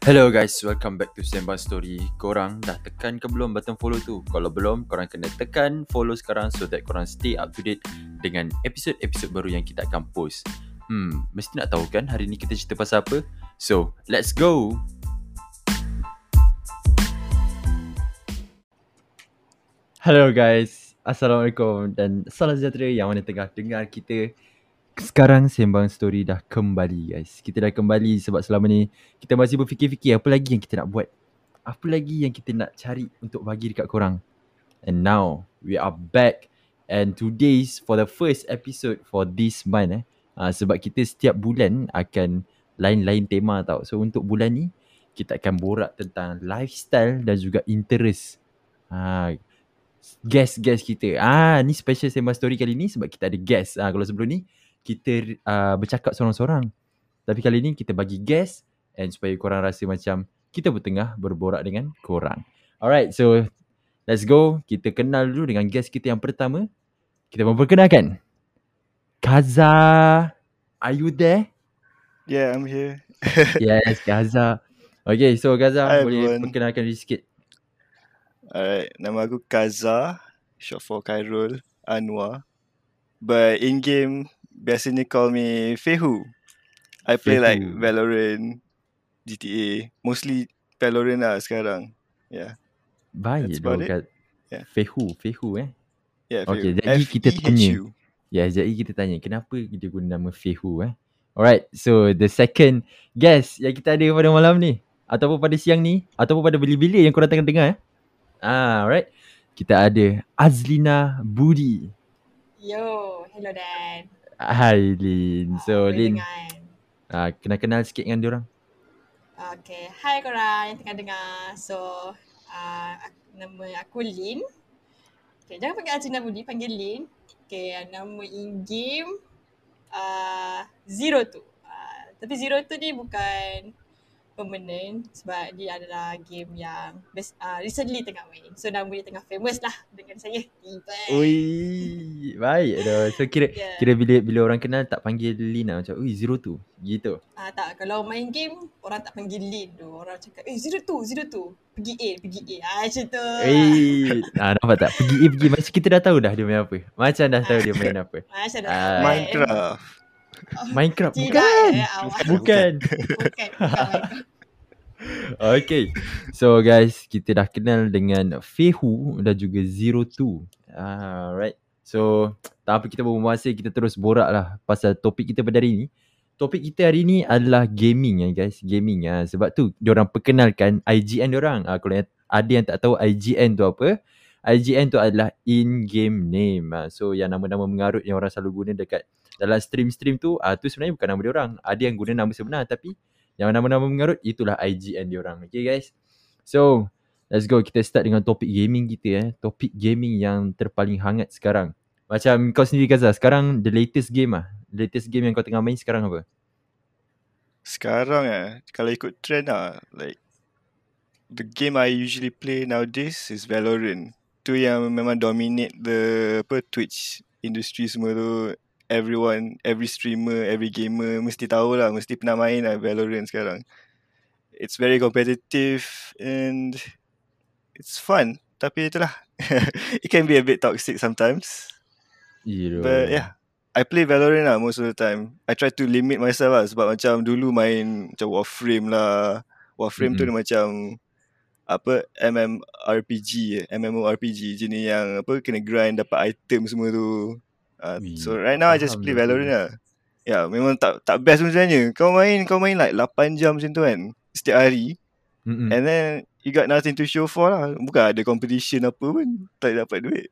Hello guys, welcome back to Sembang Story Korang dah tekan ke belum button follow tu? Kalau belum, korang kena tekan follow sekarang So that korang stay up to date Dengan episod-episod baru yang kita akan post Hmm, mesti nak tahu kan hari ni kita cerita pasal apa? So, let's go! Hello guys, Assalamualaikum dan salam sejahtera yang mana tengah dengar kita sekarang Sembang Story dah kembali guys. Kita dah kembali sebab selama ni Kita masih berfikir-fikir apa lagi yang kita nak buat. Apa lagi yang kita nak cari untuk bagi dekat korang. And now we are back. And today's for the first episode for this month eh. Uh, Sebab kita setiap bulan akan lain-lain tema tau. So untuk bulan ni kita akan borak tentang lifestyle dan juga interest. Uh, Guest-guest kita. Ah, Ni special Sembang Story kali ni sebab kita ada guest. Uh, Kalau sebelum ni kita uh, bercakap seorang-seorang. Tapi kali ni kita bagi guest and supaya korang rasa macam kita bertengah berborak dengan korang. Alright, so let's go. Kita kenal dulu dengan guest kita yang pertama. Kita memperkenalkan. Kaza, are you there? Yeah, I'm here. yes, Kaza. Okay, so Kaza Hi, boleh everyone. perkenalkan diri sikit. Alright, nama aku Kaza, short for Khairul Anwar. But in game, biasanya call me Fehu. I play like Fehu. Valorant, GTA, mostly Valorant lah sekarang. Yeah, Baik That's about it. kat Yeah. Fehu, Fehu eh. yeah. Okay, Fehu. jadi kita tanya. F-E-H-U. Ya, jadi kita tanya kenapa dia guna nama Fehu eh? Alright, so the second guest yang kita ada pada malam ni ataupun pada siang ni ataupun pada bila-bila yang korang tengah dengar eh. Ah, alright. Kita ada Azlina Budi. Yo, hello Dan. Hai Lin. So Boleh Lin, dengar kan? ah, kenal-kenal sikit dengan diorang. Okay, hai korang yang tengah dengar. So, uh, nama aku Lin. Okay, jangan panggil Azina Budi, panggil Lin. Okay, nama in-game uh, Zero tu. Uh, tapi Zero tu ni bukan permanent sebab dia adalah game yang best, uh, recently tengah main. So, nama dia tengah famous lah dengan saya. Tiba. Ui, baik doh. So kira Yeah. kira bila bila orang kenal tak panggil Lin lah macam, "Ui, zero tu." Gitu. Ah tak, kalau main game orang tak panggil lead tu. Orang cakap, "Eh, zero tu, zero tu. Pergi A, pergi A." Ah macam tu. Eh, ah, nampak tak? Pergi A pergi macam kita dah tahu dah dia main apa. Macam dah tahu dia main apa. Ah, macam dah. Ah. kan? Minecraft. Minecraft Tidak, bukan. eh, awak. Bukan. bukan, bukan Minecraft. Okay. So guys, kita dah kenal dengan Fehu dan juga Zero Two. Ah, right. So, tak apa kita berbual masa, kita terus borak lah pasal topik kita pada hari ni. Topik kita hari ni adalah gaming ya guys. Gaming ah. Sebab tu, diorang perkenalkan IGN diorang. Ah, kalau ada yang tak tahu IGN tu apa, IGN tu adalah in-game name. Ah, so, yang nama-nama mengarut yang orang selalu guna dekat dalam stream-stream tu, ah, tu sebenarnya bukan nama diorang. Ada yang guna nama sebenar tapi yang nama-nama mengarut itulah IGN diorang. Okay guys. So, let's go. Kita start dengan topik gaming kita eh. Topik gaming yang terpaling hangat sekarang. Macam kau sendiri Gaza, sekarang the latest game ah. Latest game yang kau tengah main sekarang apa? Sekarang eh, kalau ikut trend lah, like the game I usually play nowadays is Valorant. Tu yang memang dominate the apa Twitch industry semua tu. Everyone, every streamer, every gamer mesti tahu lah, mesti pernah main lah Valorant sekarang. It's very competitive and it's fun. Tapi itulah, it can be a bit toxic sometimes. Yeah. But yeah, I play Valorant lah most of the time. I try to limit myself lah sebab macam dulu main macam Warframe lah. Warframe tu Mm-mm. dia macam apa MMORPG eh, MMORPG jenis yang apa kena grind dapat item semua tu. Uh, so right now I just play. Valorant lah. Ya, yeah, memang tak tak best pun sebenarnya. Kau main kau main like 8 jam macam tu kan setiap hari Mm-mm. and then you got nothing to show for lah. Bukan ada competition apa pun tak dapat duit.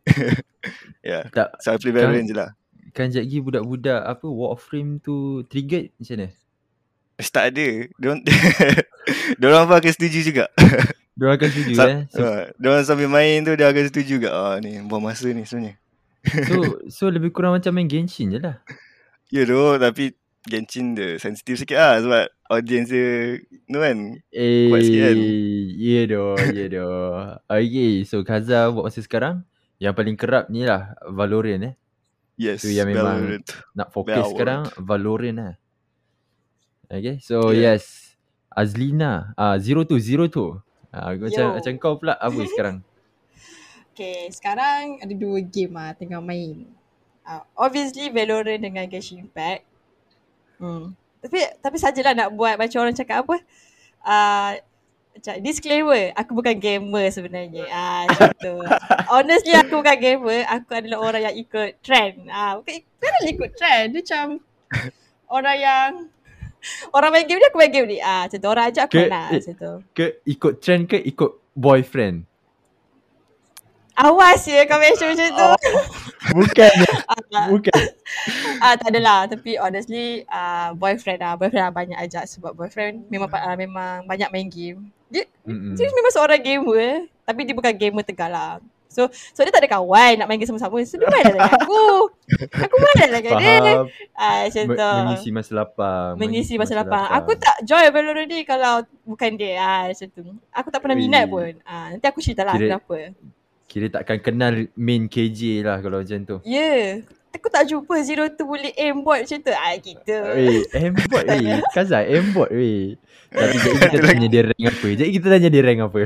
yeah, Tak, so I play Valorant je lah. kan sekejap lagi budak-budak apa Warframe tu triggered macam mana? Tak ada. Diorang, diorang pun akan setuju juga. Diorang akan setuju Sa- eh. So, uh, diorang sambil main tu dia akan setuju juga. Ah ni buang masa ni sebenarnya. So, so lebih kurang macam main Genshin je lah. Ya tu tapi Genshin dia sensitif sikit lah sebab audience dia tu kan. Eh, Kuat sikit kan? ya doh, ya doh. Okay, so Kaza buat masa sekarang yang paling kerap ni lah Valorant eh. Yes. Tu yang memang Valorant. Nak fokus Valorant. sekarang Valorant lah. Okay, so Yeah. yes. Azlina. Ah zero tu, zero tu. Ah macam Yo. macam kau pula apa sekarang? Okay, sekarang ada dua game ah tengah main. Uh, obviously Valorant dengan Genshin Impact. Hmm. Tapi tapi sajalah nak buat macam orang cakap apa? Uh, macam disclaimer, aku bukan gamer sebenarnya. Ah, tu. Honestly aku bukan gamer, aku adalah orang yang ikut trend. Ah, bukan bukan ikut trend, dia macam orang yang orang main game ni aku main game ni. Ah, tu. Orang ajak aku Ke- lah, eh. Ke ikut trend ke ikut boyfriend? Awas ya kau mention macam tu. Bukan. Ah, bukan. Ah tak adalah tapi honestly uh, boyfriend lah boyfriend lah banyak ajak sebab boyfriend memang uh, memang banyak main game. Dia Mm-mm. dia memang seorang gamer tapi dia bukan gamer tegal lah. So so dia tak ada kawan nak main game sama-sama. So dia main lah dengan aku. Aku main lah dengan dia. Ah macam Me- tu. mengisi masa lapang. Mengisi masa lapang. Aku tak join Valorant ni kalau bukan dia. Ah macam tu. Aku tak pernah minat pun. Ah nanti aku cerita lah Kira- kenapa. Kira takkan kenal main KJ lah kalau macam tu. Ya. Yeah. Aku tak jumpa Zero tu boleh aim bot macam tu. Ah gitu. Weh, aimbot weh. Kaza aimbot weh. Tapi jadi kita tanya dia rank apa. Jadi kita tanya dia rank apa.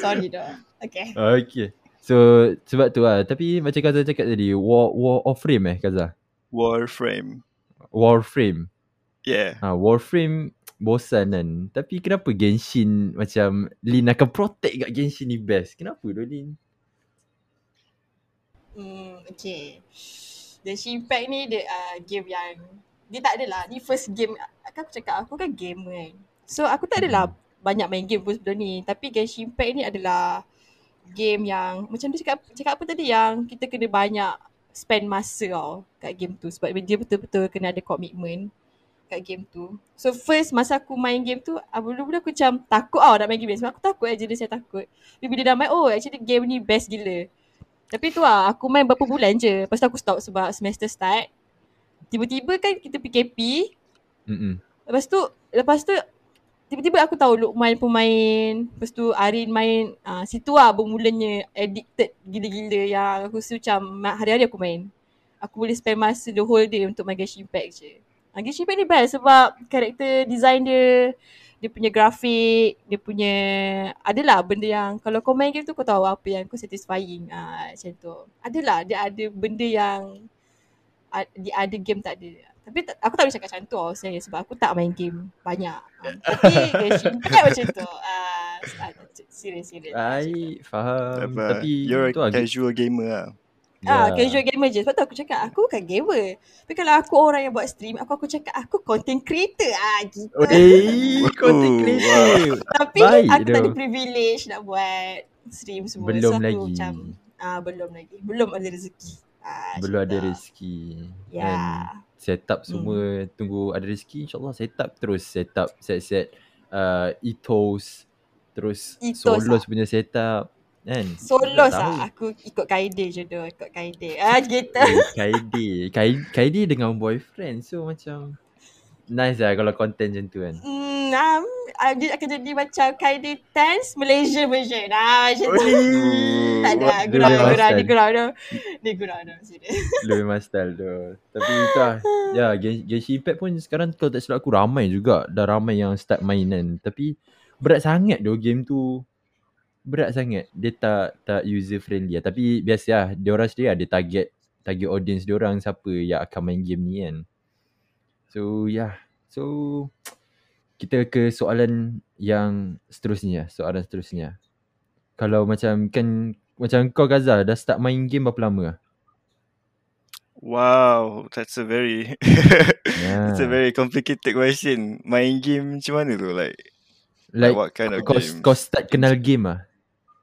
Sorry dah. Okay. Okay. So sebab tu lah. Tapi macam Kaza cakap tadi. War, war of frame eh Kaza? Warframe. Warframe. Yeah. Ha, Warframe bosan kan. Tapi kenapa Genshin macam Lin akan protect kat Genshin ni best? Kenapa tu Lin? Hmm, okay. The Impact ni dia uh, game yang dia tak adalah ni first game kan aku cakap aku kan gamer kan. So aku tak adalah banyak main game pun sebelum ni tapi Genshin Impact ni adalah game yang macam dia cakap cakap apa tadi yang kita kena banyak spend masa tau kat game tu sebab dia betul-betul kena ada komitmen kat game tu. So first masa aku main game tu, ah, mula-mula aku macam takut tau nak main game ni sebab aku takut dia saya takut. Tapi bila dah main, oh actually game ni best gila. Tapi tu lah, aku main berapa bulan je. Lepas tu aku stop sebab semester start. Tiba-tiba kan kita PKP. Mm-mm. Lepas tu, lepas tu tiba-tiba aku tahu Lukman pun main. Lepas tu Arin main. Uh, situ lah bermulanya addicted gila-gila yang aku rasa macam ma- hari-hari aku main. Aku boleh spend masa the whole day untuk main Genshin Impact je. Uh, Genshin Impact ni best sebab karakter design dia, dia punya grafik, dia punya adalah benda yang kalau kau main game tu kau tahu apa yang kau satisfying ah macam tu. Adalah dia ada benda yang ah, di ada game tak ada. Tapi tak, aku tak boleh cakap macam tu tau saya sebab aku tak main game banyak. Um, tapi Genshin Impact macam tu. Ah uh, serius serius. Baik, faham. Apa, Tapi you're tu a casual gamer lah. Ah, Ya. casual gamer je. Sebab tu aku cakap aku bukan gamer. Tapi kalau aku orang yang buat stream, aku aku cakap aku content creator. Ah gitu. Eh, Oh, content creator. Tapi Baik aku tak ada privilege nak buat stream semua. Belum so, lagi. Macam, ah belum lagi. Belum ada rezeki. Ah, Belum ada rezeki. Ya. And setup Hmm. semua tunggu ada rezeki insyaAllah setup terus setup set-set uh, ethos terus Ethos solos ah. punya setup kan Solos tahu. lah. Aku ikut kaedah je tu. Ikut kaedah. Ah gitu. Eh, Kaidi Kaidi Kaidi dengan boyfriend So macam Nice lah kalau content macam tu kan Hmm, um, dia akan jadi macam kaedah tense Malaysia version. Ah, macam tu. Tak ada. Gurau, gurau. Style. gurau tu. Dia gurau tu. Memang style tu Tapi tu lah Ya Gen- Genshin Impact pun sekarang Kalau tak silap aku ramai juga Dah ramai yang start main kan Tapi Berat sangat tu game tu Berat sangat Dia tak tak user friendly lah Tapi biasa lah Diorang sendiri ada target Target audience diorang Siapa yang akan main game ni kan So yeah So Kita ke soalan Yang seterusnya Soalan seterusnya Kalau macam Kan Macam kau Gaza Dah start main game berapa lama lah? Wow, that's a very Yeah. that's a very complicated question. Main game macam mana tu? Like, Like what kind of kau, game? kau start kenal game ah.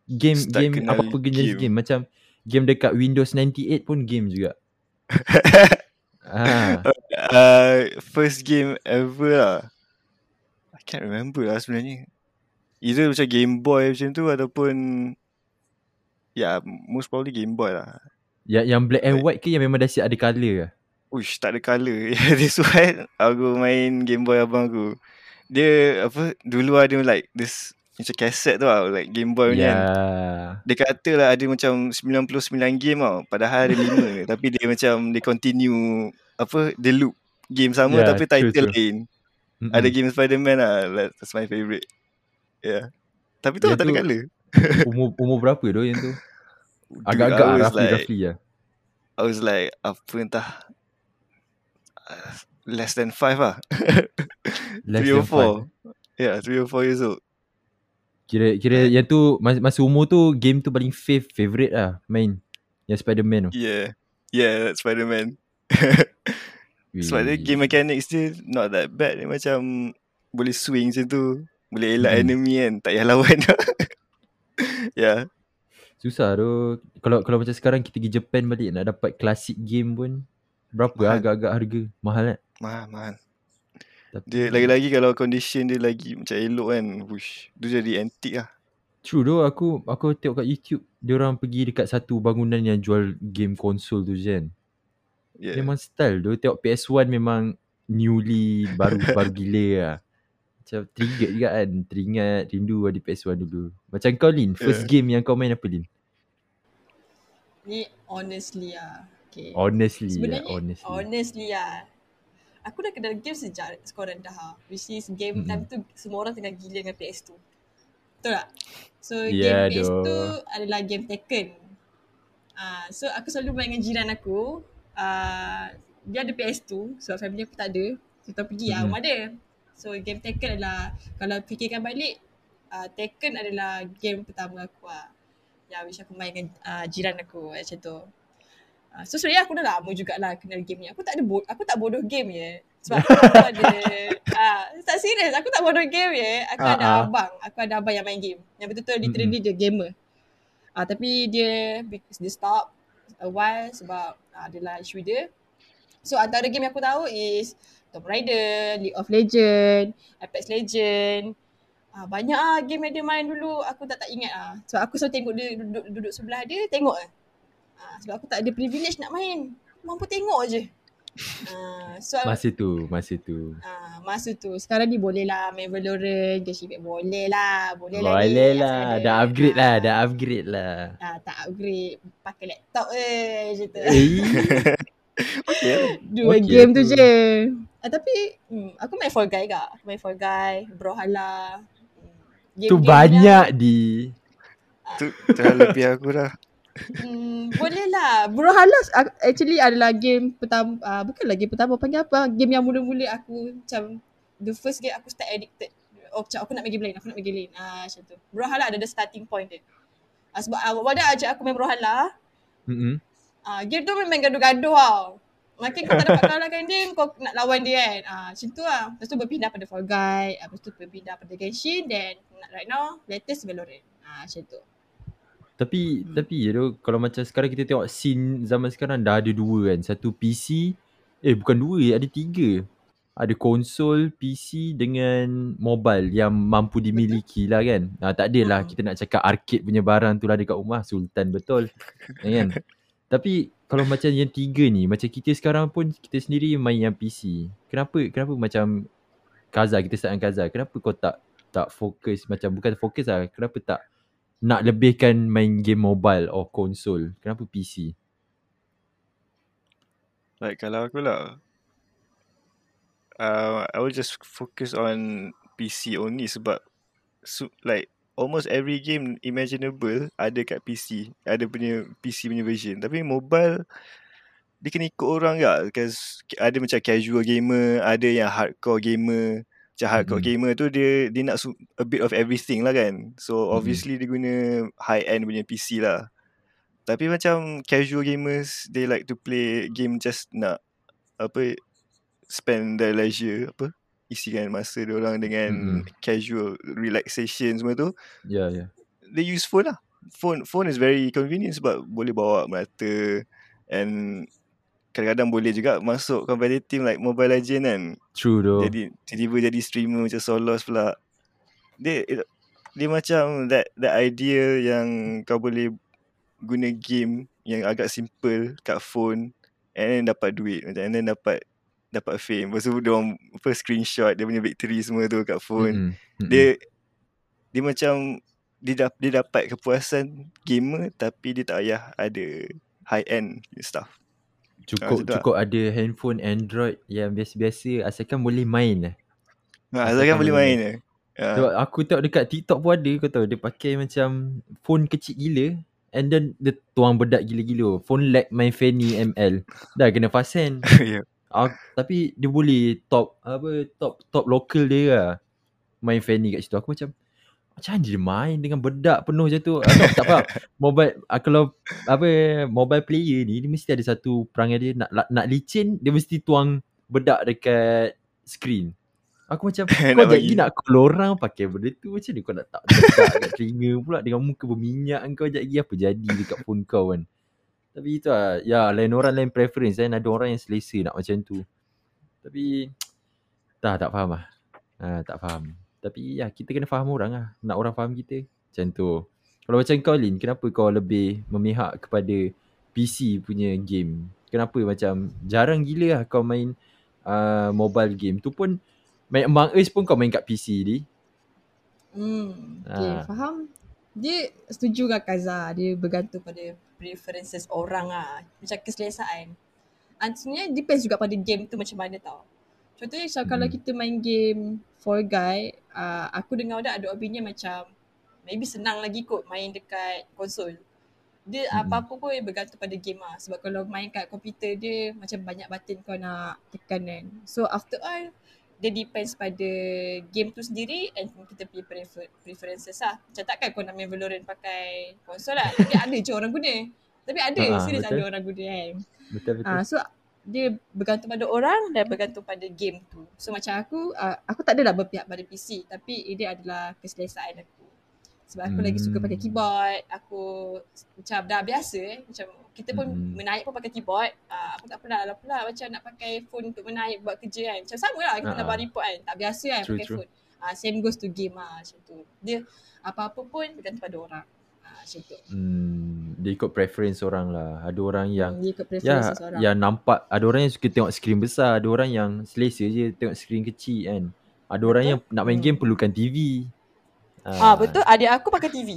Game Start game apa-apa jenis game. game. macam game dekat Windows 98 pun game juga. ah, uh, first game ever lah. I can't remember lah sebenarnya. Either macam Game Boy macam tu ataupun Yeah, most probably Game Boy lah. yang yang black and white ke yang memang dah siap ada colour ah? Uish, tak ada colour. This why aku main Game Boy abang aku. Dia apa dulu ada like this macam cassette tu lah like Game Boy punya kan. Yeah. Dia kata lah ada macam 99 game tau. Padahal ada 5 tapi dia macam dia continue apa dia loop game sama Yeah, tapi true, title true. lain. Mm-mm. Ada game Spider-Man lah. That- That's my favourite. Yeah. Tapi tu Yang tak ada colour. Umur umur berapa tu yang tu? Dude, Agak-agak I was roughly like, roughly lah. I was like, apa entah. Uh, less than five lah. Less three or than four. five. Yeah, three or four years old. Kira kira yang tu masa, masa umur tu game tu paling fav favorite lah main. Yang Spider-Man tu. Yeah. Yeah, that's Spider-Man. Sebab dia Weh. game mechanics dia not that bad. Dia macam boleh swing macam tu. Boleh elak Hmm. enemy kan. Tak payah lawan. yeah. Susah tu. Kalau kalau macam sekarang kita pergi Japan balik nak dapat classic game pun berapa Mahal. agak-agak harga? Mahal kan? Mahal, mahal. Tapi Dia lagi-lagi kalau condition dia lagi macam elok kan. Wush. Dia jadi antique lah. True tu aku aku tengok kat YouTube dia orang pergi dekat satu bangunan yang jual game konsol tu je kan. Yeah. Memang style tu tengok PS1 memang newly baru baru gila lah. Macam trigger juga kan. Teringat rindu ada PS1 dulu. Macam kau Lin, first Yeah. game yang kau main apa Lin? Ni honestly lah. Okay. Honestly Sebenarnya lah, honestly. honestly lah. Aku dah kenal game sejak skor rendah. Which is game Mhm. time tu semua orang tengah gila dengan PS2. Betul tak? So Ya, game PS2 doh. adalah game Tekken. Ah, so aku selalu main dengan jiran aku. Ah, dia ada PS2 sebab family aku tak ada. So kita pergi lah Mhm. rumah dia. So game Tekken adalah kalau fikirkan balik uh, Tekken adalah game pertama aku lah. Yang which aku main dengan uh, jiran aku macam tu. Uh, so sebenarnya aku dah lama jugalah kenal game ni. Aku tak ada bo- aku tak bodoh game je. Sebab aku ada uh, tak serius aku tak bodoh game je. Aku Ah, ada ah. abang. Aku ada abang yang main game. Yang betul-betul literally dia gamer. Ah uh, tapi dia dia stop a while sebab uh, adalah isu dia. So antara game yang aku tahu is Tomb Raider, League of Legend, Apex Legend. Ah banyak ah game yang dia main dulu aku tak tak ingat ah. Sebab aku selalu tengok dia duduk duduk sebelah dia tengok ah. Ah sebab aku tak ada privilege nak main. Mampu tengok je. Ah so Masa tu, masa tu. Ah, masa tu. Sekarang ni boleh lah main Valorant, Genshin Impact. Boleh lah. Boleh, lah. ni, Boleh lah, ada. dah upgrade lah, Ah, dah upgrade lah. Ah, tak upgrade. Pakai laptop eh. Macam tu. Eh, Okay lah. Dua Okay game tu tu. je. Ah, tapi hmm, aku main Fall Guy kak. Aku main Fall Guy, Brawlhalla. Hmm, tu game-game banyak di. Tu terlalu lebih aku dah. Hmm, boleh lah. Brawlhalla ac- actually adalah game pertama, uh, bukan lagi pertama, panggil apa? Game yang mula-mula aku macam, the first game aku start addicted. Oh, macam aku nak main game lain, aku nak main game lain. Ah, macam tu. Brawlhalla ada the starting point dia. Ah, sebab uh, Wada ajak aku main Brawlhalla, Mm-mm. ah, game tu memang gaduh-gaduh tau. Makin kau tak dapat kalahkan dia, kau nak lawan dia kan. Ah, macam tu lah. Lepas tu berpindah pada Fall Guy, ah, lepas tu berpindah pada Genshin, then right now, latest Valorant. Ah, macam tu. Tapi tapi ya tu kalau macam sekarang kita tengok scene zaman sekarang dah ada dua kan. Satu PC, eh bukan dua, ada tiga. Ada konsol, PC dengan mobile yang mampu dimiliki lah kan. Ah, tak adalah Hmm. kita nak cakap arcade punya barang tu lah dekat rumah. Sultan betul. Ya kan? Tapi kalau macam yang tiga ni, macam kita sekarang pun kita sendiri main yang PC. Kenapa kenapa macam Kaza, kita start dengan Kaza. Kenapa kau tak tak fokus macam bukan fokus lah. Kenapa tak nak lebihkan main game mobile or konsol? Kenapa PC? Like kalau aku lah. Uh, I will just focus on PC only sebab so, like almost every game imaginable ada kat PC ada punya PC punya version. Tapi mobile dia kena ikut orang ke because ada macam casual gamer ada yang hardcore gamer macam hardcore Mhm. gamer tu dia dia nak su- a bit of everything lah kan so Mhm. obviously dia guna high end punya PC lah tapi macam casual gamers they like to play game just nak apa spend their leisure apa isikan masa dia orang dengan Mm-mm. casual relaxation semua tu Ya, yeah, ya. Yeah. they use phone lah phone phone is very convenient sebab boleh bawa merata and kadang-kadang boleh juga masuk competitive like Mobile Legend kan True tu. jadi tiba-tiba jadi streamer macam Solos pula dia dia macam that that idea yang kau boleh guna game yang agak simple kat phone and then dapat duit macam and then dapat dapat fame lepas tu dia orang apa screenshot dia punya victory semua tu kat phone Mm-mm. Mm-mm. dia dia macam dia, dap, dia dapat kepuasan gamer tapi dia tak payah ada high end stuff cukup lah. cukup ada handphone Android yang biasa-biasa asalkan boleh main lah. Ha, asalkan boleh main je. Ha. Sebab aku tengok dekat TikTok pun ada kau tahu dia pakai macam phone kecil gila and then dia tuang bedak gila-gila. Phone lag my Fanny ML. Dah kena fasten. Ya. Ah, tapi dia boleh top apa top top local dia lah. Main Fanny kat situ. Aku macam macam mana dia main dengan bedak penuh macam tu? Aku tak faham. Mobile ah, kalau apa mobile player ni dia mesti ada satu perangai dia nak nak, nak licin dia mesti tuang bedak dekat screen. Aku macam kau Nak jadi nak call orang pakai benda tu macam ni kau nak tak bedak kat telinga pula dengan muka berminyak kau sekejap lagi apa jadi dekat phone kau kan. Tapi itu lah. Ya lain orang lain preference kan. Ada orang yang selesa nak macam tu. Tapi tak tak faham lah. Ha, tak faham. Tapi ya kita kena faham orang lah. Nak orang faham kita. Macam tu. Kalau macam kau Lin, kenapa kau lebih memihak kepada PC punya game? Kenapa macam jarang gila lah kau main uh, mobile game tu pun main Among Us pun kau main kat PC ni. Hmm, okay, Ah. faham. Dia setuju dengan Kaza. Dia bergantung pada preferences orang lah. Macam keselesaan. And sebenarnya depends juga pada game tu macam mana tau. Contohnya macam kalau Hmm. kita main game Fall Guy, uh, aku dengar dah ada opinion macam maybe senang lagi kot main dekat konsol. Dia Hmm. apa-apa pun bergantung pada game lah. Sebab kalau main kat komputer dia macam banyak button kau nak tekan kan. So after all, dia depends pada game tu sendiri and kita punya prefer- preferences lah. Macam takkan kau nak main Valorant pakai konsol lah. Tapi ada je orang guna. Tapi ada, Ha, serius ada orang guna kan. Betul betul. Ah, so dia bergantung pada orang dan bergantung pada game tu. So macam aku, uh, aku tak adalah berpihak pada PC tapi dia adalah keselesaan aku. Sebab aku lagi suka pakai Hmm. keyboard, aku macam dah biasa eh. Macam kita pun Hmm. menaik pun pakai keyboard. Uh, aku tak pernah lah pula macam nak pakai phone untuk menaik buat kerja kan. Macam sama lah kita nak Ah. buat report kan. Tak biasa kan True, pakai true. phone. Uh, same goes to game lah macam tu. Dia apa-apa pun bergantung pada orang. Macam tu. Hmm, dia ikut preference orang lah. Ada orang yang Hmm, dia ikut Ya, preferences orang. yang nampak ada orang yang suka tengok skrin besar, ada orang yang selesa je tengok skrin kecil kan. Ada orang Betul. yang nak main Hmm. game perlukan TV. Ah betul adik aku pakai TV.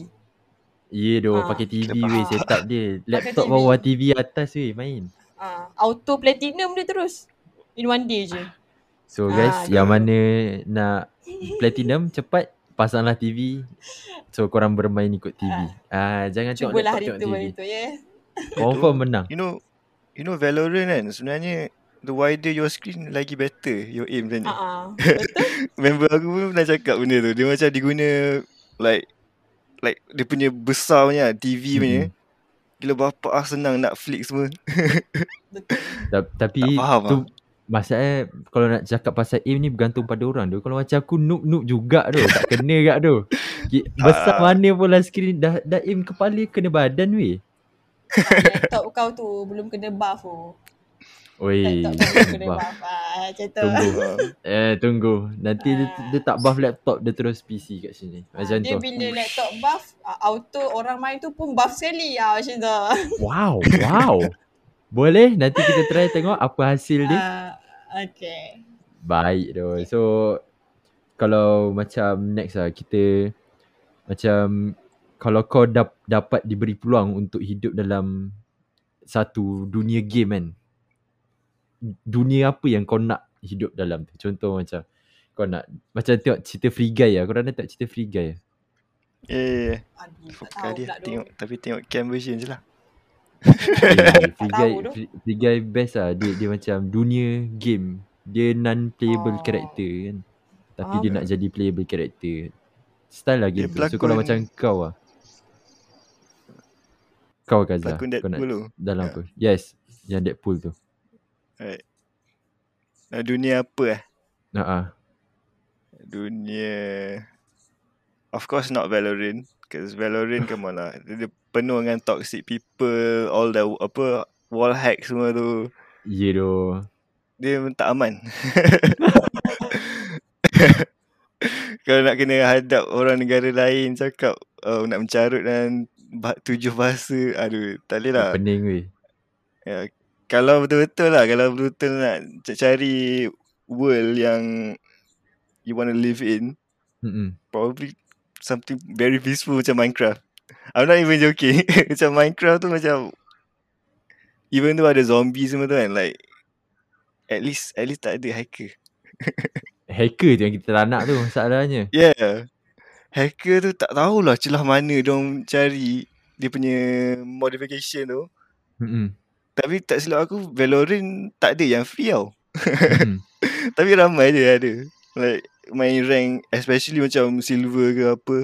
Ya doh, Ah. pakai TV weh setup dia. Laptop TV. bawah TV atas weh main. Ah, auto platinum dia terus. In one day je. So guys, dia- yang mana nak platinum cepat pasanglah TV. So korang bermain ikut TV. Ah, jangan tengok Cubalah laptop hari tengok tu TV. hari tu ya. Confirm menang. You know, you know Valorant kan sebenarnya the wider your screen lagi better your aim Ah, sebenarnya. ah. betul. Member aku pun pernah cakap benda tu. Dia macam diguna like like dia punya besar punya TV punya. Mm-mm. Gila bapak ah senang nak flick semua. betul. Ta- Tapi Tak faham tu lah. Masalahnya kalau nak cakap pasal aim ni bergantung pada orang tu. Kalau macam aku noob-noob juga tu. Tak kena kat tu. Besar Ah. mana pun lah skrin dah, dah aim kepala kena badan weh. Laptop kau tu belum kena buff tu. Oi. Laptop kau belum kena buff. buff. Ah, macam tu. Tunggu. Ah, Eh tunggu. Nanti dia, Ah. dia tak buff laptop dia terus PC kat sini. Ah, Macam dia tu. bila laptop buff, auto orang main tu pun buff sekali ah macam tu. Wow. Wow. Boleh nanti kita try tengok apa hasil dia. Ah, okay. Baik tu. So kalau macam next lah kita macam kalau kau dap, dapat diberi peluang untuk hidup dalam satu dunia game kan. Dunia apa yang kau nak hidup dalam tu? Contoh macam kau nak macam tengok cerita Free Guy lah. Kau dah tengok cerita Free Guy lah. Ya. Aduh, tak tahu dia tengok tapi tengok cam version je lah. Free Tak Guy tahu tu. Free, Free Guy best lah. Dia dia macam dunia game. Dia non-playable Oh. character kan. Tapi Ah. dia nak jadi playable character. Style lah Dia game tu. So kalau macam kau lah. Kau Kaza. Pelakon Kau nak Deadpool tu. dalam Ya. apa? Yes. Yang Deadpool tu. Right. Nah, dunia apa eh? Ha ah. Dunia Of course not Valorant Because Valorant come on lah Dia, dia penuh dengan toxic people All the apa Wall hack semua tu Ya doh. Dia tak aman Kalau nak kena hadap orang negara lain Cakap oh, Nak mencarut dan Tujuh bahasa Aduh Tak boleh lah Pening weh. ya, Kalau betul-betul lah Kalau betul-betul nak cari World yang You want to live in Mm-mm. probably something very peaceful macam Minecraft. I'm not even joking. macam Minecraft tu macam even though ada zombie semua tu kan like at least at least tak ada hacker. Hacker tu yang kita tak nak tu masalahnya. Yeah. Hacker tu tak tahulah celah mana dong cari dia punya modification tu. Hmm. Tapi tak silap aku Valorant tak ada yang free tau. Hmm. Tapi ramai je ada. Like main rank especially macam silver ke apa.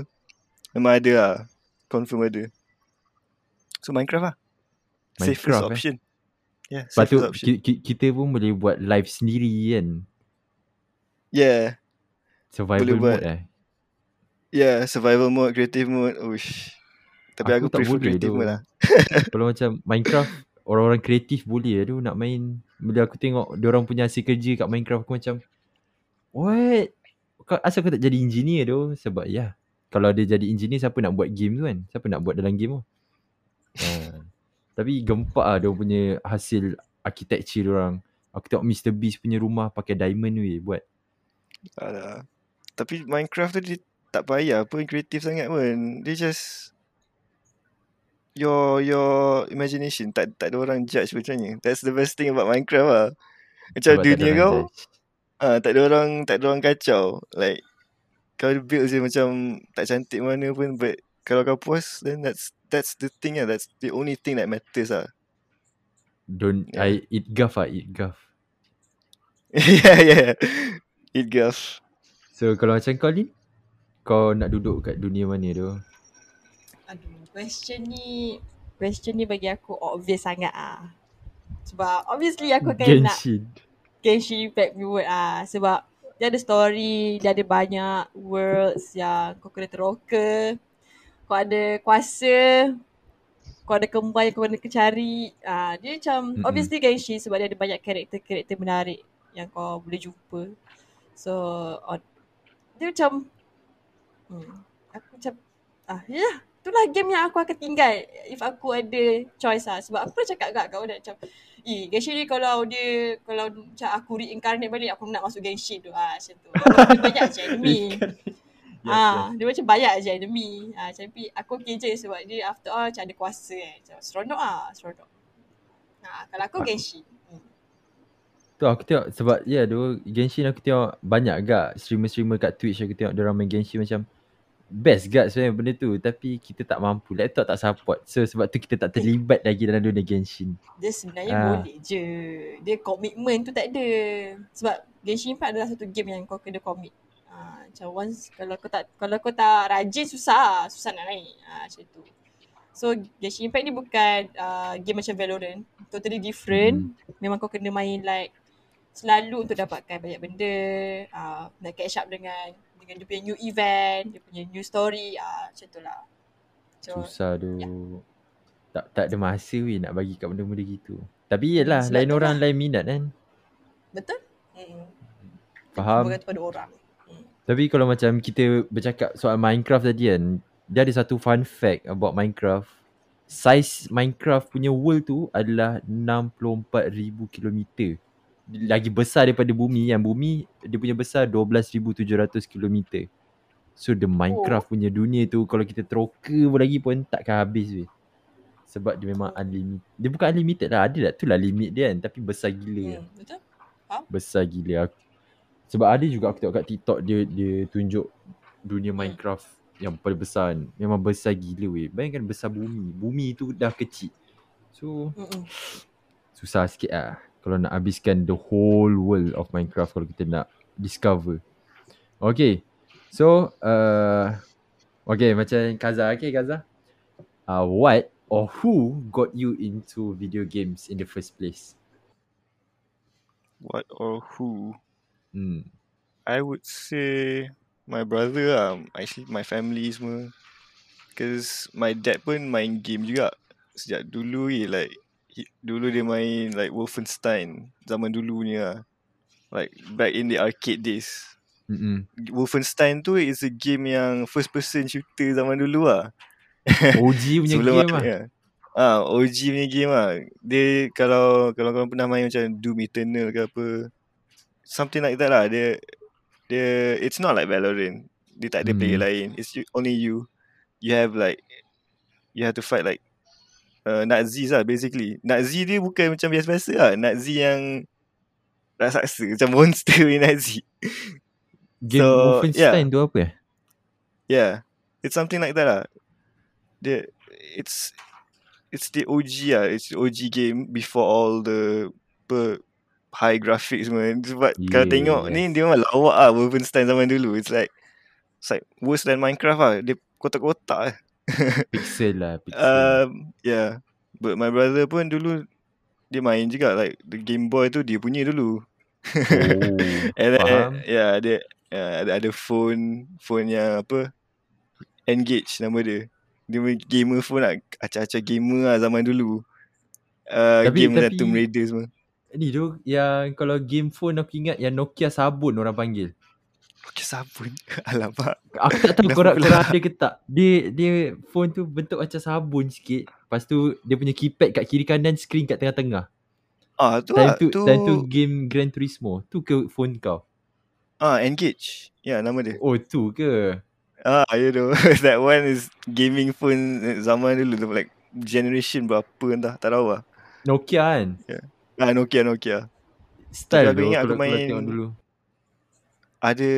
Memang ada lah. Confirm ada. So Minecraft lah. Safest Minecraft, eh? option. Yeah, Lepas tu safest option. ki- ki- kita pun boleh buat live sendiri kan. Yeah. Survival Boleh buat. mode eh. Yeah, survival mode, creative mode. Uish. Tapi aku, Aku tak prefer creative tu. mode lah. Kalau macam Minecraft orang-orang kreatif boleh tu nak main. Bila aku tengok dia orang punya hasil kerja kat Minecraft aku macam what? Asal kau tak jadi engineer tu? Sebab ya. Kalau dia jadi engineer siapa nak buat game tu kan? Siapa nak buat dalam game tu? ha. Tapi gempak lah dia punya hasil architecture dia orang. Aku tengok Mr Beast punya rumah pakai diamond weh buat. Alah. Tapi Minecraft tu dia tak payah pun kreatif sangat pun. Dia just your your imagination tak tak ada orang judge macam ni. That's the best thing about Minecraft lah. Macam Sebab ada dunia kau ah tak ada orang tak ada orang kacau. Like kau build je macam tak cantik mana pun but kalau kau puas then that's that's the thing lah. That's the only thing that matters lah. Don't Yeah. I eat guff ah eat guff. yeah yeah. It guff. So kalau macam kau Lin kau nak duduk kat dunia mana tu? Aduh, question ni question ni bagi aku obvious sangat ah. Sebab obviously aku akan nak Genshin. Genshin Impact reward ah sebab dia ada story, dia ada banyak worlds yang kau kena teroka. Kau ada kuasa, kau ada kembar yang kau kena cari. Ah dia macam mm-hmm. obviously Genshin sebab dia ada banyak karakter-karakter menarik yang kau boleh jumpa. So on, dia macam hmm, aku macam ah ya yeah, itulah game yang aku akan tinggal if aku ada choice lah sebab aku cakap kat kau dah macam Eh, Genshin ni kalau dia kalau macam aku reincarnate balik aku nak masuk Genshin tu ah macam tu. Dia banyak je enemy. Yes, ah, dia macam banyak je enemy. Ah, tapi aku okay je sebab dia after all macam ada kuasa kan. Macam seronok ah, seronok. Ah, kalau aku. Genshin. Hmm. Tu aku tengok sebab ya yeah, tu Genshin aku tengok banyak gak streamer-streamer kat Twitch aku tengok dia orang main Genshin macam best gak sebenarnya benda tu tapi kita tak mampu laptop tak support so sebab tu kita tak terlibat lagi dalam dunia Genshin Dia sebenarnya Ah. boleh je. Dia komitmen tu tak ada. Sebab Genshin Impact adalah satu game yang kau kena commit. Ah, macam once kalau kau tak kalau kau tak rajin susah, susah nak naik. Ah, macam tu. So Genshin Impact ni bukan uh, game macam Valorant. Totally different. Hmm. Memang kau kena main like selalu untuk dapatkan banyak benda. Uh, nak catch up dengan dengan dia punya new event, dia punya new story. Ah, macam tu lah. So, susah tu ya. tak tak ada masa weh nak bagi kat benda-benda gitu tapi Sebab lain orang lah. lain minat kan betul? Hmm. Faham. Bergantung pada orang. Hmm. Tapi kalau macam kita bercakap soal Minecraft tadi kan, dia ada satu fun fact about Minecraft. Size Minecraft punya world tu adalah 64,000 km. Lagi besar daripada bumi yang bumi dia punya besar 12,700 km. So the Minecraft punya dunia tu kalau kita teroka pun lagi pun takkan habis weh. Sebab dia memang unlimited. Dia bukan unlimited lah. Ada lah tu lah limit dia kan. Tapi besar gila. Hmm. Betul? Besar gila aku. Sebab ada juga aku tengok kat TikTok dia dia tunjuk dunia Hmm. Minecraft yang paling besar kan. Memang besar gila weh. Bayangkan besar bumi. Bumi tu dah kecil. So Mm-mm. susah sikit lah. Kalau nak habiskan the whole world of Minecraft kalau kita nak discover. Okay. So uh, okay macam Kaza. Okay Kaza. Uh, what or who got you into video games in the first place? What or who? Hmm. I would say my brother lah. Actually my family semua. Cause my dad pun main game juga. Sejak dulu eh like he, dulu dia main like Wolfenstein zaman dulu ni lah. Like back in the arcade days. Mm-mm. Wolfenstein tu is a game yang first person shooter zaman dulu lah. OG punya Sebelum game lah. ya. Ah, OG punya game lah. Dia kalau kalau korang pernah main macam Doom Eternal ke apa, something like that lah. Dia dia it's not like Valorant. Dia tak ada Hmm. player lain. It's you, only you. You have like you have to fight like uh, Nazis lah basically. Nazi dia bukan macam biasa-biasa lah. Nazi yang raksasa macam monster punya Nazi. Game So, Wolfenstein tu apa eh? Yeah, it's something like that lah. The it's it's the OG lah. It's the OG game before all the apa, high graphics semua. Sebab yeah, kalau tengok ni dia memang lawak ah Wolfenstein zaman dulu. It's like it's like worse than Minecraft lah. Dia kotak-kotak lah. Pixel lah, pixel. Um, yeah. But my brother pun dulu dia main juga like the Game Boy tu dia punya dulu. Oh, And then faham. yeah, dia yeah, ada ada phone phone yang apa Engage nama dia. Dia punya gamer phone lah. Acah-acah gamer lah zaman dulu. Uh, Tapi- game tapi- Tomb Raider semua. Ni tu yang kalau game phone aku ingat yang Nokia sabun orang panggil. Okay, sabun. Alamak. Aku tak tahu korang, pula? korang ada ke tak. Dia dia phone tu bentuk macam sabun sikit. Lepas tu dia punya keypad kat kiri kanan, screen kat tengah-tengah. Ah, tu Time lah. tu, Tu, time tu game Gran Turismo. Tu ke phone kau? ah, Engage. Ya, yeah, nama dia. Oh tu ke? Ah, you know. that one is gaming phone zaman dulu. Like generation berapa entah. Tak tahu lah. Nokia kan? Ah, Nokia, Nokia. Style aku tu ingat aku kalau, kalau main- dulu. Ada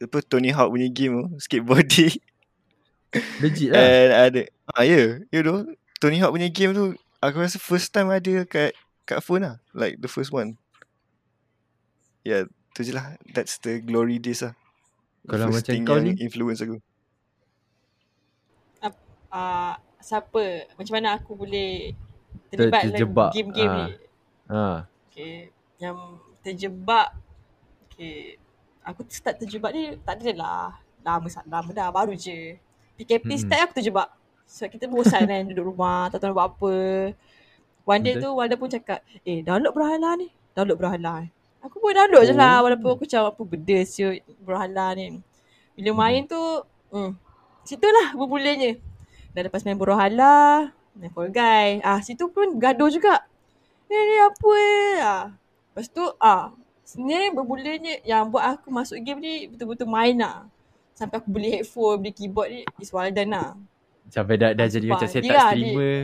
apa Tony Hawk punya game tu. Skateboarding. Legit lah. And ada ah ya, yeah, you know, Tony Hawk punya game tu aku rasa first time ada kat kat phone lah. Like the first one. Yeah, tu je lah. That's the glory days lah. Kalau first macam thing kau yang ni? influence aku. Uh, siapa? Macam mana aku boleh terlibat dalam terjebak. game-game Ah. ni? Ha. Okay. Yang terjebak. Okay. Aku start terjebak ni tak ada lah. Lama lama dah. Baru je. PKP Mm-mm. start aku terjebak. Sebab kita bosan kan duduk rumah. Tak tahu nak buat apa. One day tu Walda pun cakap. Eh download Brawlhalla ni. Download Brawlhalla. Aku pun download je lah. Oh. Walaupun aku macam apa benda siut Brawlhalla ni. Bila Hmm. main tu. Hmm. Situlah bermulanya. Dah lepas main Brawlhalla. Main Fall Guy. Ah situ pun gaduh juga. Eh ni apa eh. Ah. Lepas tu ah. Sebenarnya bermulanya yang buat aku masuk game ni betul-betul main lah. Sampai aku beli headphone, beli keyboard ni is Waldan lah. Sampai dah, dah Ah, jadi macam setup Dia lah, streamer.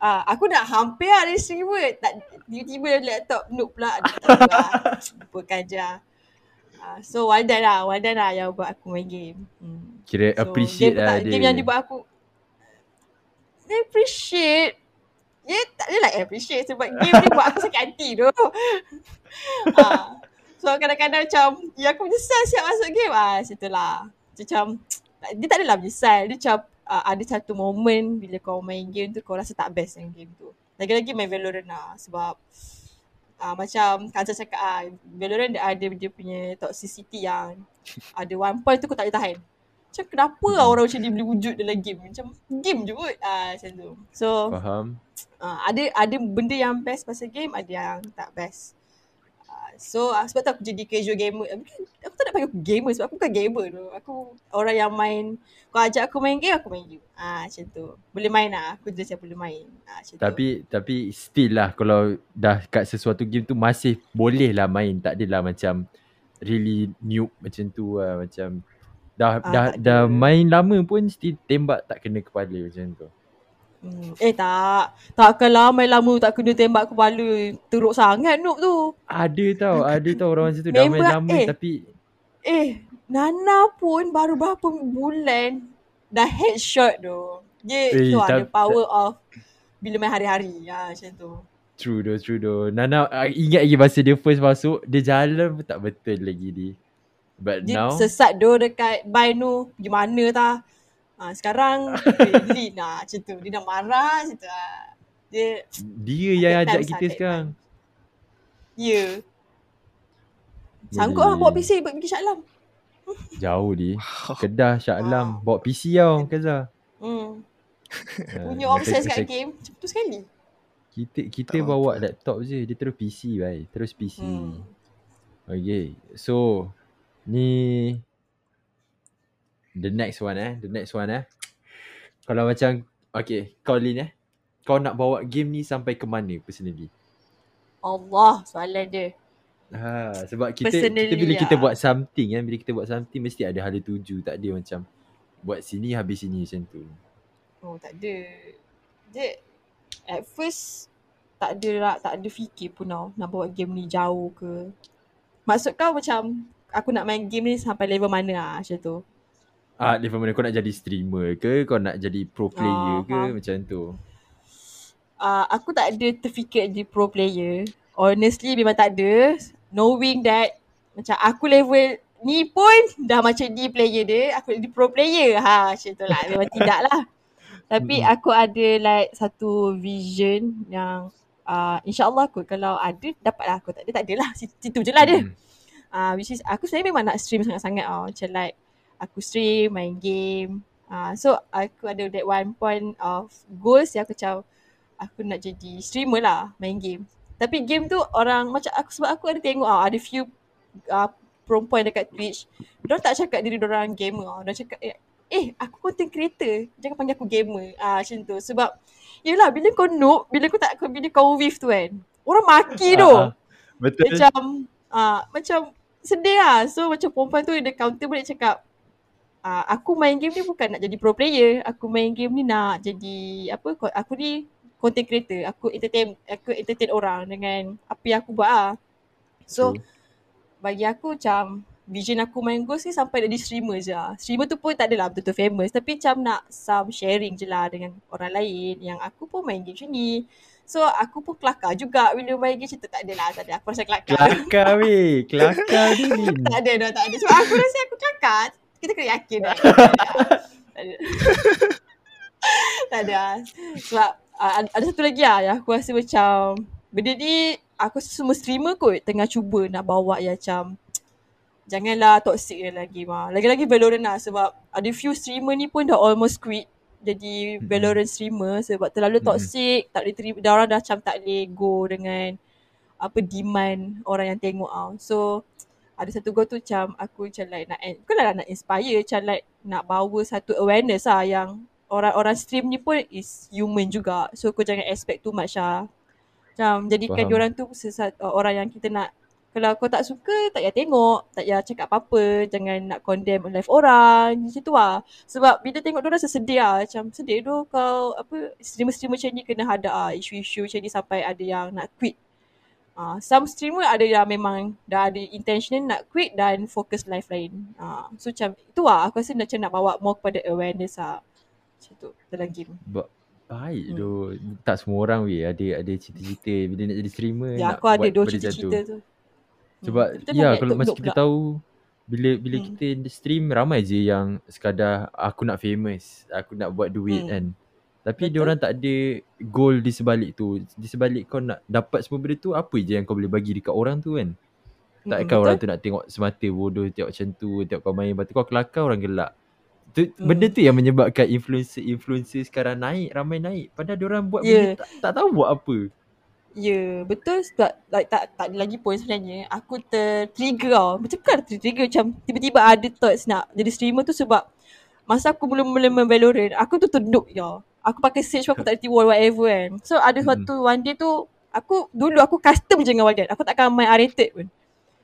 Ah, aku dah hampir lah dari streamer. Tak, tiba-tiba dari laptop noob pula. Tak lah. Lupakan je lah. Ah, so Waldan lah. Waldan lah yang buat aku main game. Hmm. Kira So, appreciate game, lah tak, dia. Game yang dibuat aku Dia appreciate Dia tak adalah appreciate Sebab game ni buat aku sakit hati tu. Ha. So kadang-kadang macam Ya aku menyesal siap masuk game. Ah, Situlah Macam Dia tak adalah menyesal. Dia macam uh, Ada satu moment Bila kau main game tu Kau rasa tak best dengan game tu. Lagi-lagi main Valorant lah Sebab uh, Macam Kansa cakap ah, Valorant dia ada dia punya toxicity yang Ada one point tu kau tak boleh tahan. Macam kenapa lah orang macam ni boleh wujud dalam game? Macam game je kot. Ah, Macam tu. So Faham? Uh, ada ada benda yang best pasal game Ada yang tak best. Uh, So uh, sebab tu aku jadi casual gamer. Uh, bukan, Aku tak nak panggil aku gamer sebab aku bukan gamer tu. Aku orang yang main Kau ajak aku main game aku main game. Ah, Macam tu. Boleh main lah Aku jelas yang boleh main. Ah, Macam tu. Tapi tapi still lah kalau dah kat sesuatu game tu masih boleh lah main. Tak adalah macam really noob macam tu lah. Macam dah Ah, dah dah main lama pun still tembak tak kena kepala macam tu. Hmm. Eh tak Takkanlah main lama tak kena tembak kepala Teruk sangat noob tu Ada tau, ada tau orang macam tu dah main lama eh. tapi Eh, Nana pun baru berapa bulan dah headshot tu. Dia Eh, tu ada tak- power of bila main hari-hari. Ha, macam tu. true doh, true doh. Nana ah, ingat lagi masa dia first masuk, dia jalan pun tak betul lagi dia. But Dia now sesat tu dekat buy tu. Pergi mana tah. Ha, sekarang clean lah macam tu. Dia dah marah macam tu lah. Dia, dia yang ajak kita take sekarang. ya. Yeah. Sanggup lah bawa PC pergi Shah Alam. Jauh dia. Kedah Shah Alam bawa PC tau Kaza. Hmm. Ah, Punya macam- obses kat game. Macam tu sekali. Kita kita Tak bawa mampu. laptop je, dia terus PC bhai. Terus PC. Hmm. Okay. So ni the next one eh, the next one eh. Kalau macam okay, kau Lin eh. Kau nak bawa game ni sampai ke mana personally? Allah soalan dia. Ha, sebab kita, kita bila kita lah. buat something kan, bila kita buat something mesti ada hala tuju, tak ada macam buat sini habis sini macam tu. Oh tak ada. Dia at first tak ada lah, tak ada fikir pun tau nak bawa game ni jauh ke. Maksud kau macam aku nak main game ni sampai level mana lah macam tu. Ah, level mana kau nak jadi streamer ke? Kau nak jadi pro player Ah, ke? faham. Macam tu. Uh, aku tak ada terfikir jadi pro player. Honestly memang tak ada. Knowing that macam aku level ni pun dah macam di player dia. Aku di pro player. Ha macam tu lah. Memang tidak lah. Tapi Mm-mm. aku ada like satu vision yang uh, insyaAllah kot kalau ada dapat lah. Aku tak ada tak ada lah. Situ, situ je lah dia. Mm-mm. Uh, which is aku sebenarnya memang nak stream sangat-sangat tau. Macam like aku stream, main game. Uh, so aku ada that one point of goals yang aku macam aku nak jadi streamer lah main game. Tapi game tu orang macam aku sebab aku ada tengok ah ada few uh, perempuan dekat Twitch. Diorang tak cakap diri diorang gamer ah. Diorang cakap eh, eh aku content creator. Jangan panggil aku gamer. Ah macam tu. Sebab yelah bila kau noob, bila kau tak bila kau wave tu kan. Orang maki tu. Ah. Betul. Macam ah macam sedih lah. So macam perempuan tu dia counter balik cakap ah aku main game ni bukan nak jadi pro player. Aku main game ni nak jadi apa aku ni content creator. Aku entertain aku entertain orang dengan apa yang aku buat ah. So True. bagi aku macam vision aku main Ghost ni sampai jadi streamer je lah. Streamer tu pun tak adalah betul-betul famous tapi macam nak some sharing je lah dengan orang lain yang aku pun main game macam ni. So aku pun kelakar juga bila main game tu. Tak adalah, tak ada. Aku rasa kelakar. Kelakar weh. Kelakar ni. Tak ada dah, tak ada. Sebab aku rasa aku kelakar. Kita kena yakin dah. Tak ada. tak ada. Sebab uh, ada satu lagi lah yang aku rasa macam benda ni aku rasa semua streamer kot tengah cuba nak bawa yang macam janganlah toxic je lagi mah. Lagi-lagi Valorant lah sebab ada few streamer ni pun dah almost quit jadi Mm-mm. Valorant streamer sebab terlalu Mm-mm. toxic, tak boleh terima, dah orang dah macam tak boleh go dengan apa demand orang yang tengok tau. So ada satu goal tu macam aku macam like nak bukanlah nak inspire macam like nak bawa satu awareness lah yang orang-orang stream ni pun is human juga. So kau jangan expect too much lah. Macam jadikan Faham. diorang tu sesat, uh, orang yang kita nak kalau kau tak suka tak payah tengok, tak payah cakap apa-apa, jangan nak condemn live orang, macam tu lah. Sebab bila tengok diorang rasa sedih lah, macam sedih tu kau apa streamer-streamer macam ni kena hadap ah isu-isu macam ni sampai ada yang nak quit. Uh, some streamer ada yang memang dah ada intention nak quit dan fokus live lain. Uh, so macam itu lah aku rasa macam nak bawa more kepada awareness lah. Macam tu dalam game. Ba- Baik Hmm. tu. Tak semua orang weh ada ada cita-cita bila nak jadi streamer Ya nak aku ada dua macam tu. tu. Sebab Hmm, ya banyak kalau masa kita pula. tahu bila bila Hmm. kita stream ramai je yang sekadar aku nak famous, aku nak buat duit Hmm. kan. Tapi Betul. dia orang tak ada goal di sebalik tu. Di sebalik kau nak dapat semua benda tu apa je yang kau boleh bagi dekat orang tu kan. Takkan betul. orang tu nak tengok semata bodoh tengok macam tu, tengok kau main, lepas tu kau kelakar orang gelak. Tu, Hmm. Benda tu yang menyebabkan influencer-influencer sekarang naik, ramai naik. Padahal dia orang buat Ya. benda tak, tak tahu buat apa. Ya, betul sebab like tak tak ada lagi point sebenarnya. Aku ter-trigger tau. Macam bukan ter-trigger macam tiba-tiba ada thoughts nak jadi streamer tu sebab masa aku belum mula main Valorant, aku tu tunduk ya. Aku pakai Sage aku tak reti whatever kan. So ada Mm-mm. suatu one day tu aku dulu aku custom je dengan Walden. Aku takkan main R-rated pun.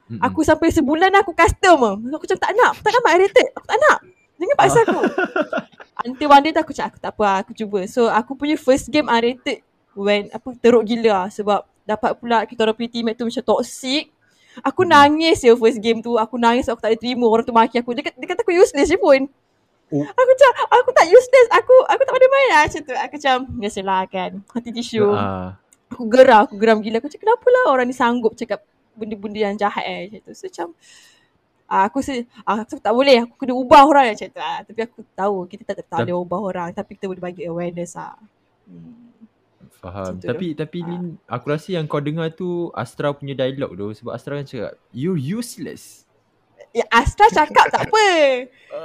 Mm-mm. Aku sampai sebulan aku custom. Aku macam tak nak. Tak nak main R-rated. Aku tak nak. Jangan paksa aku. Until one day tu aku cakap aku tak apa aku cuba. So aku punya first game R-rated when apa teruk gila lah sebab dapat pula kita orang punya teammate tu macam toxic. Aku Hmm. nangis je first game tu. Aku nangis aku tak boleh terima orang tu maki aku. Dia, kata- dia kata aku useless je pun. Oh. Aku macam aku tak useless. Aku aku tak boleh main lah macam tu. Aku macam biasalah kan. Hati tisu. Ah. Aku geram, aku geram gila. Aku cakap kenapa lah orang ni sanggup cakap benda-benda yang jahat eh macam tu. So macam ah, aku se ah, aku tak boleh aku kena ubah orang macam tu ah. Tapi aku tahu kita tak tak boleh ubah orang tapi kita boleh bagi awareness ah. Hmm. Faham. Macam tu Tapi tapi. Lin, aku rasa yang kau dengar tu Astra punya dialog tu sebab Astra kan cakap you useless. Ya Astra cakap tak apa.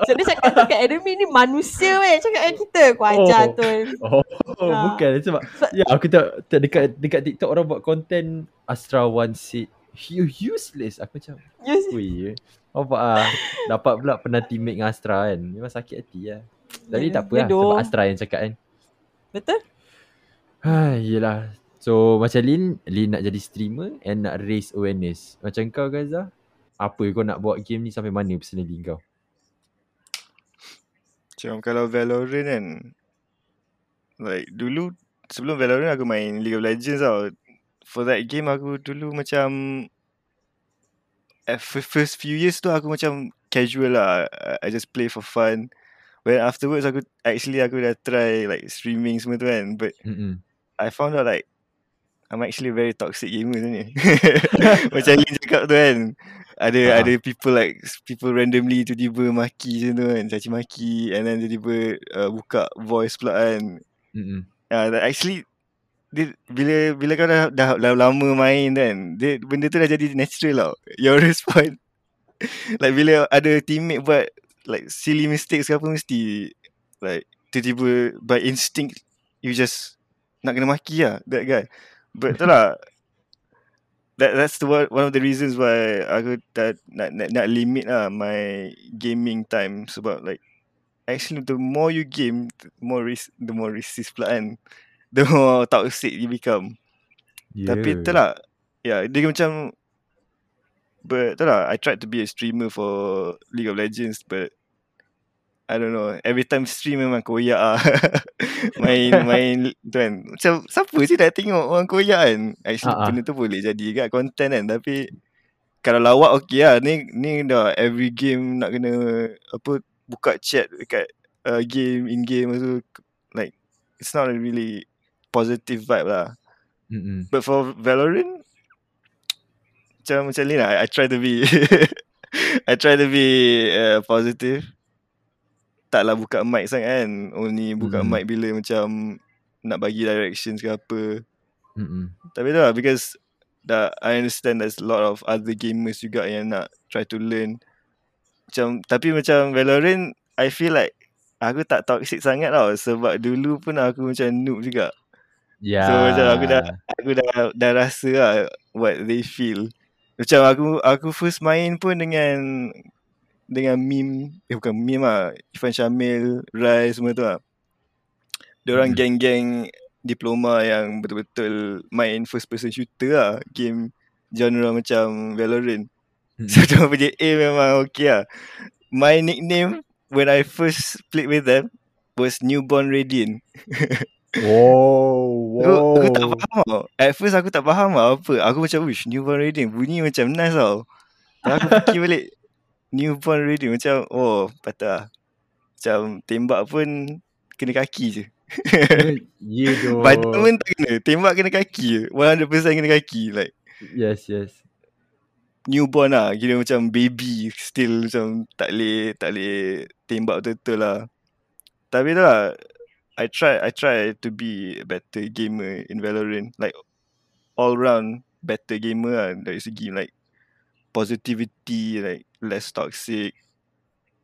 So dia cakap tu kat enemy ni manusia weh cakap dengan kita. Aku ajar Oh. tu. Oh, Ah. bukan sebab ya aku tak, tak dekat dekat TikTok orang buat konten Astra one said you useless. Aku macam Yes. Ui, apa ah dapat pula pernah teammate dengan Astra kan. Memang sakit hati lah. Tapi Ya, tak apa lah sebab Astra yang cakap kan. Betul? Ha, yelah. So macam Lin, Lin nak jadi streamer and nak raise awareness. Macam kau Gaza, apa kau nak buat game ni sampai mana personally kau? Macam kalau Valorant kan Like dulu Sebelum Valorant aku main League of Legends tau For that game aku dulu macam at first few years tu aku macam casual lah. I- just play for fun. When afterwards aku actually aku dah try like streaming semua tu kan. But Mm-mm. I found out like I'm actually very toxic gamer ni. macam Lin cakap tu kan. Ada Ha. ada people like people randomly tiba-tiba maki macam tu kan. Caci maki and then tiba-tiba uh, buka voice pula kan. Yeah, that actually dia, bila bila kau dah, dah, dah lama main kan, dia, benda tu dah jadi natural tau. Your response. like bila ada teammate buat like silly mistakes ke apa mesti like tiba-tiba by instinct you just nak kena maki lah that guy. But tu lah. That that's the one, one of the reasons why aku tak nak, nak nak limit lah my gaming time. Sebab like actually the more you game the more risk the more racist pula kan. The more toxic you become. Yeah. tapi tu lah. Yeah, dia macam But tu lah I tried to be a streamer for League of Legends But I don't know. Every time stream memang koyak lah Main main tu kan. Macam siapa sih nak tengok orang koyak kan? Actually Ah, ah. benda tu boleh jadi kat content kan? Tapi Kalau lawak okay lah. Ni ni dah every game nak kena Apa Buka chat dekat uh, Game in game tu Like It's not a really Positive vibe lah. Mm-mm. But for Valorant macam macam ni lah. I, I try to be I try to be uh, positive taklah buka mic sangat kan only buka Mm. mic bila macam nak bagi directions ke apa Mm-mm. tapi tu lah because dah I understand there's a lot of other gamers juga yang nak try to learn macam tapi macam Valorant I feel like aku tak toxic sangat tau sebab dulu pun aku macam noob juga Yeah. So macam aku dah aku dah dah rasa lah what they feel. Macam aku aku first main pun dengan dengan meme eh bukan meme lah Irfan Syamil, Rai semua tu lah. Diorang Hmm. geng-geng diploma yang betul-betul main first person shooter lah game genre macam Valorant. So diorang punya aim memang okay lah. My nickname when I first played with them was Newborn Radiant. Oh, Aku, aku tak wow. faham tau. At first aku tak faham lah apa. Aku macam, wish, newborn reading. Bunyi macam nice tau. Dan aku fikir balik, newborn reading. Macam, oh, patut lah. Macam tembak pun kena kaki je. Yeah, doh. Badan pun tak kena. Tembak kena kaki je. 100% kena kaki. Like, Yes, yes. newborn lah. Kira macam baby. Still macam tak boleh, tak boleh tembak betul-betul lah. Tapi tu lah, I try, I try to be a better gamer in Valorant. Like, all round better gamer lah dari segi like positivity, like less toxic,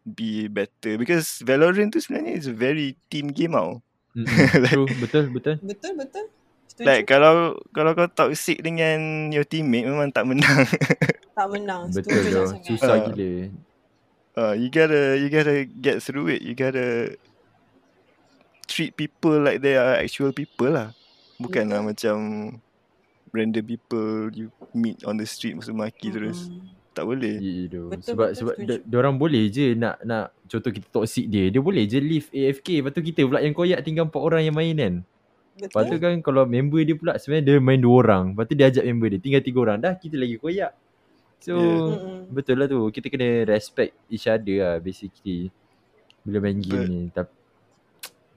be better. Because Valorant tu sebenarnya is a very team game tau. Mm-mm. True, betul, betul. Betul betul. Setuju. Like kalau kalau kau toxic dengan your teammate memang tak menang. tak menang. Betul sangat. Susah Ah. gila. uh, you gotta you gotta get through it. You gotta treat people like they are actual people lah. Bukanlah macam random people you meet on the street masa maki terus. Mm-mm. Tak boleh. Doh. Betul, Sebab betul, sebab dia, dia orang boleh je nak nak contoh kita toxic dia. Dia boleh je leave AFK. Lepas tu kita pula yang koyak tinggal empat orang yang main kan. Lepas tu Betul. kan kalau member dia pula sebenarnya dia main dua orang. Lepas tu dia ajak member dia tinggal tiga orang. Dah kita lagi koyak. So Yeah. Betul lah tu. Kita kena respect each other lah basically. Bila main game But- ni. Tapi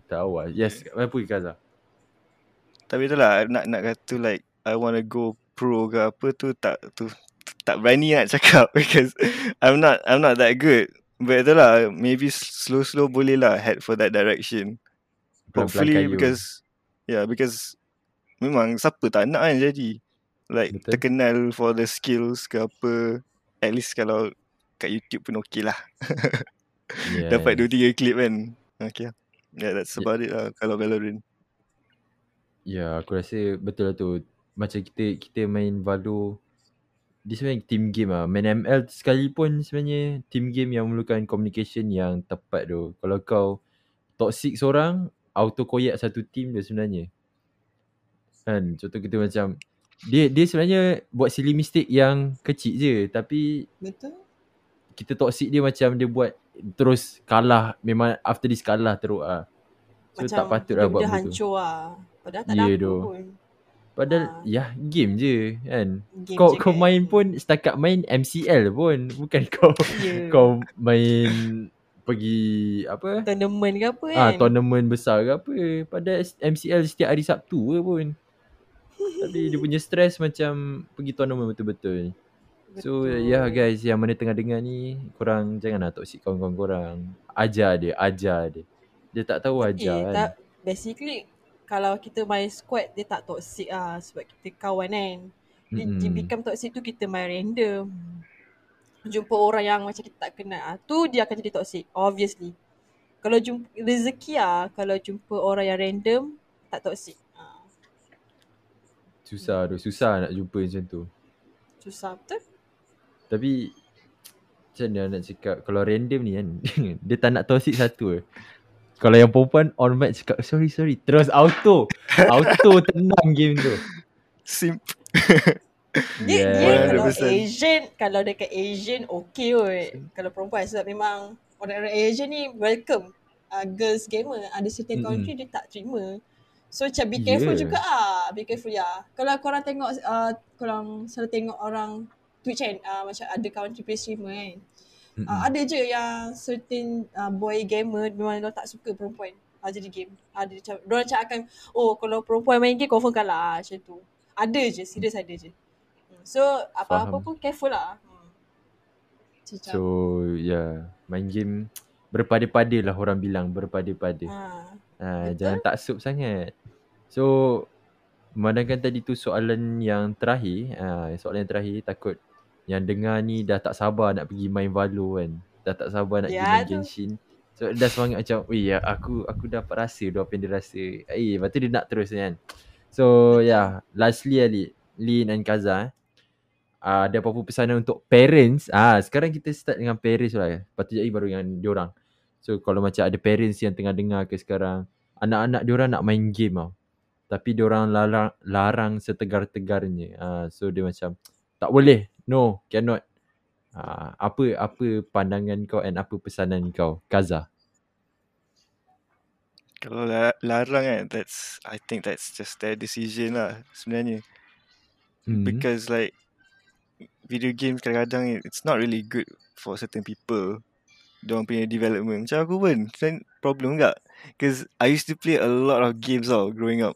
tahu lah. Yes. Apa ke Kaza? Tapi itulah nak nak kata like I wanna go pro ke apa tu tak tu tak berani nak cakap because I'm not I'm not that good. But itulah maybe slow slow boleh lah head for that direction. Hopefully because yeah because memang siapa tak nak kan jadi like Betul. terkenal for the skills ke apa at least kalau kat YouTube pun okay lah Yes. dapat 2 3 clip kan okay yeah that's Yeah. about it lah kalau Valorant Ya, aku rasa betul lah tu. Macam kita kita main Valo dia sebenarnya team game lah. Main ML sekalipun sebenarnya team game yang memerlukan communication yang tepat tu. Kalau kau toxic seorang, auto koyak satu team dia sebenarnya. Kan, contoh kita macam dia dia sebenarnya buat silly mistake yang kecil je tapi Betul. kita toxic dia macam dia buat terus kalah memang after this kalah teruk ah. So tak patut lah buat benda begitu. hancur lah. Padahal tak Ya, ada apa pun. Padahal Ah. ya game je kan. game kau je kau kan. main pun setakat main MCL pun bukan kau Ya. kau main pergi apa Tournament ke apa kan. ah tournament besar ke apa pada MCL setiap hari Sabtu ke pun tapi dia punya stress macam pergi tournament betul-betul So Betul. yeah guys yang mana tengah dengar ni korang janganlah toxic kawan-kawan korang. Ajar dia, ajar dia. Dia tak tahu ajar eh, kan. tak, basically kalau kita main squad dia tak toxic ah sebab kita kawan kan. Dia, dia Mm-mm. become toxic tu kita main random. Jumpa orang yang macam kita tak kenal ah tu dia akan jadi toxic obviously. Kalau jumpa rezeki ah kalau jumpa orang yang random tak toxic. Ah, Susah tu, susah nak jumpa macam tu. susah betul. Tapi macam mana nak cakap kalau random ni kan dia tak nak toxic satu eh. Kalau yang perempuan on mic cakap sorry sorry terus auto. auto tenang game tu. Simp. Dia, Yeah. dia kalau 100%. Asian, kalau dekat Asian okay kot. Kalau perempuan sebab memang orang-orang Asian ni welcome. Uh, girls gamer. Ada certain Mm-mm. country dia tak terima. So macam be careful Yeah. juga ah. Be careful ya. Kalau korang tengok, uh, korang selalu tengok orang Twitch kan. Uh, macam ada country play streamer kan. Mm-mm. Uh, ada je yang certain uh, boy gamer memang dia tak suka perempuan uh, jadi game. Ada macam, dia macam akan, oh kalau perempuan main game confirm kalah macam tu. Ada je, serius ada je. Hmm. So apa-apa Faham. pun careful lah. Hmm. So yeah, main game berpada-pada lah orang bilang berpada-pada. ha. Ha, Betul. jangan taksub sangat. So memandangkan tadi tu soalan yang terakhir, ha, soalan yang terakhir takut yang dengar ni dah tak sabar nak pergi main Valo kan. Dah tak sabar nak pergi Ya main. Genshin. So dah semangat macam, "Weh, ya, aku aku dapat rasa tu apa yang dia rasa." Eh, lepas tu dia nak terus kan. So yeah, lastly Ali, Lin and Kaza eh. Uh, ada apa-apa pesanan untuk parents? Ah, sekarang kita start dengan parents lah. Lepas tu jadi baru dengan diorang. So kalau macam ada parents yang tengah dengar ke sekarang, anak-anak diorang nak main game tau. Tapi diorang larang, larang setegar-tegarnya. Ah, so dia macam tak boleh. No, cannot. Ah, apa apa pandangan kau and apa pesanan kau? Kaza. Kalau la- larang kan, that's I think that's just their decision lah sebenarnya. Hmm. Because like video games kadang-kadang it's not really good for certain people. Diorang punya development. Macam aku pun, kan problem tak? Because I used to play a lot of games tau growing up.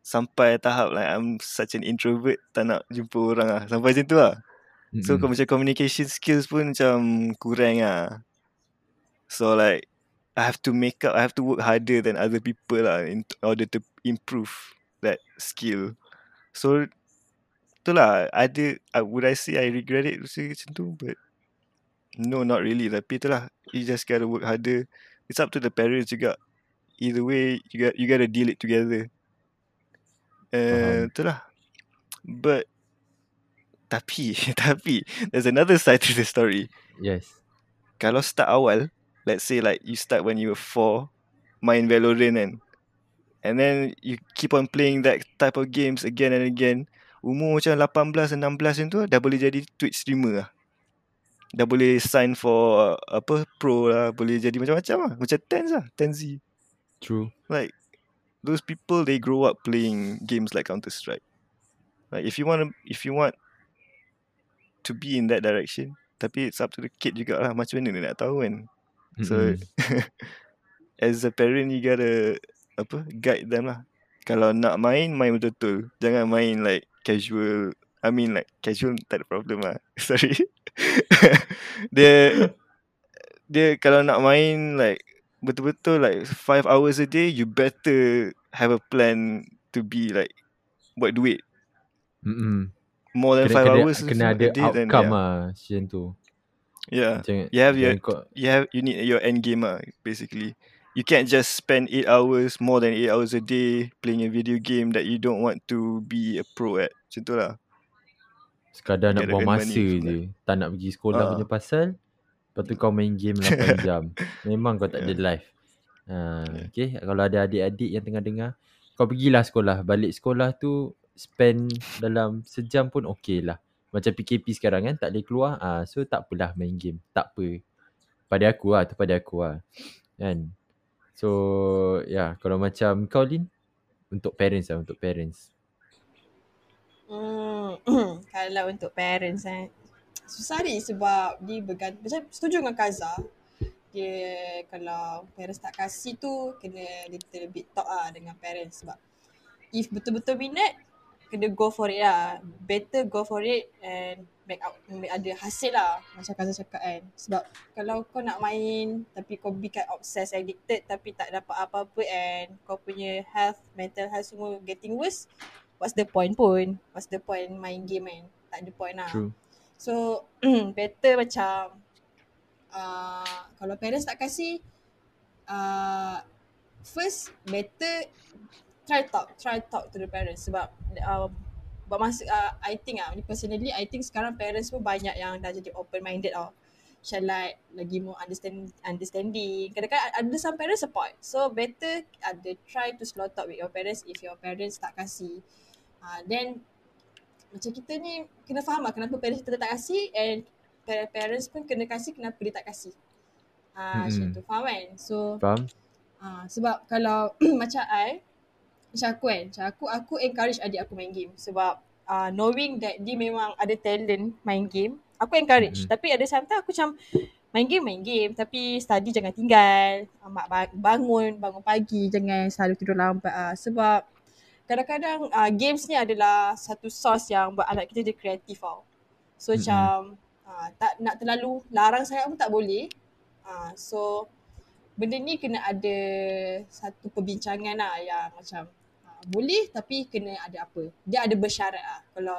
Sampai tahap like I'm such an introvert, tak nak jumpa orang lah. Sampai macam tu lah. So kau macam communication skills pun macam kurang lah. So like I have to make up, I have to work harder than other people lah in order to improve that skill. So itulah ada I, would I say I regret it macam tu but no not really tapi itulah you just gotta work harder. It's up to the parents juga. Either way you got you gotta deal it together. Uh, Faham. itulah. But tapi tapi there's another side to the story. Yes. Kalau start awal, let's say like you start when you were four, main Valorant kan. And then you keep on playing that type of games again and again. Umur macam 18, 16 macam tu dah boleh jadi Twitch streamer lah. Dah boleh sign for uh, apa pro lah, boleh jadi macam-macam lah. Macam Tenz lah, Tenzi. True. Like those people they grow up playing games like Counter Strike. Like if you want to, if you want to be in that direction, tapi it's up to the kid juga lah. Macam mana dia nak tahu kan? So Mm-mm. as a parent you gotta apa guide them lah. Kalau nak main main betul-betul. Jangan main like casual. I mean like casual tak ada problem lah. Sorry. dia dia kalau nak main like betul-betul like 5 hours a day you better have a plan to be like buat duit Mm-mm. More than Kena, 5 kena, hours kena ada day then outcome yeah. lah macam tu. yeah. Jangan, You have your kau, you have you need your end game ah basically. You can't just spend eight hours more than eight hours a day playing a video game that you don't want to be a pro at. Macam tu lah. Sekadar nak buang masa je. Tak nak pergi sekolah Ah. punya pasal. Lepas tu kau main game 8 jam. Memang kau tak ada life. Ha, Yeah. okay. Kalau ada adik-adik yang tengah dengar. Kau pergilah sekolah. Balik sekolah tu spend dalam sejam pun okey lah. Macam PKP sekarang kan. Tak boleh keluar. Ah, so tak apalah main game. Tak apa. Pada aku lah. Tu pada aku lah. Kan. So ya yeah, kalau macam kau Lin. Untuk parents lah. Untuk parents. Hmm, kalau untuk parents eh. Susah ni sebab dia bergantung. Macam setuju dengan Kaza. Dia kalau parents tak kasih tu kena little bit talk lah dengan parents sebab if betul-betul minat kena go for it lah. Better go for it and make out make ada hasil lah macam Kaza cakap kan. Sebab kalau kau nak main tapi kau become obsessed addicted tapi tak dapat apa-apa and kau punya health mental health semua getting worse what's the point pun? What's the point main game kan? Tak ada point lah. True. So better macam uh, kalau parents tak kasih uh, first better try talk try talk to the parents sebab uh, bermasa uh, I think ah uh, personally I think sekarang parents pun banyak yang dah jadi open minded tau. Shall like lagi more understand understanding. Kadang-kadang ada some parents support. So better ada try to slow talk with your parents if your parents tak kasih. Uh, then macam kita ni kena faham lah kenapa parents kita tak kasih and parents pun kena kasih kenapa dia tak kasih. Ah uh, macam Mm-mm. tu faham kan? So Faham? Ah, sebab kalau macam I, macam aku kan, macam aku, aku encourage adik aku main game sebab uh, knowing that dia memang ada talent main game, aku encourage. Mhm. Tapi ada sometimes aku macam main game, main game tapi study jangan tinggal. Uh, mak ba- bangun, bangun pagi, jangan selalu tidur lambat ah sebab kadang-kadang uh, games ni adalah satu source yang buat anak kita dia kreatif tau. So Mhm. macam uh, tak nak terlalu larang sangat pun tak boleh. Uh, so benda ni kena ada satu perbincangan lah yang macam uh, boleh tapi kena ada apa. Dia ada bersyarat lah kalau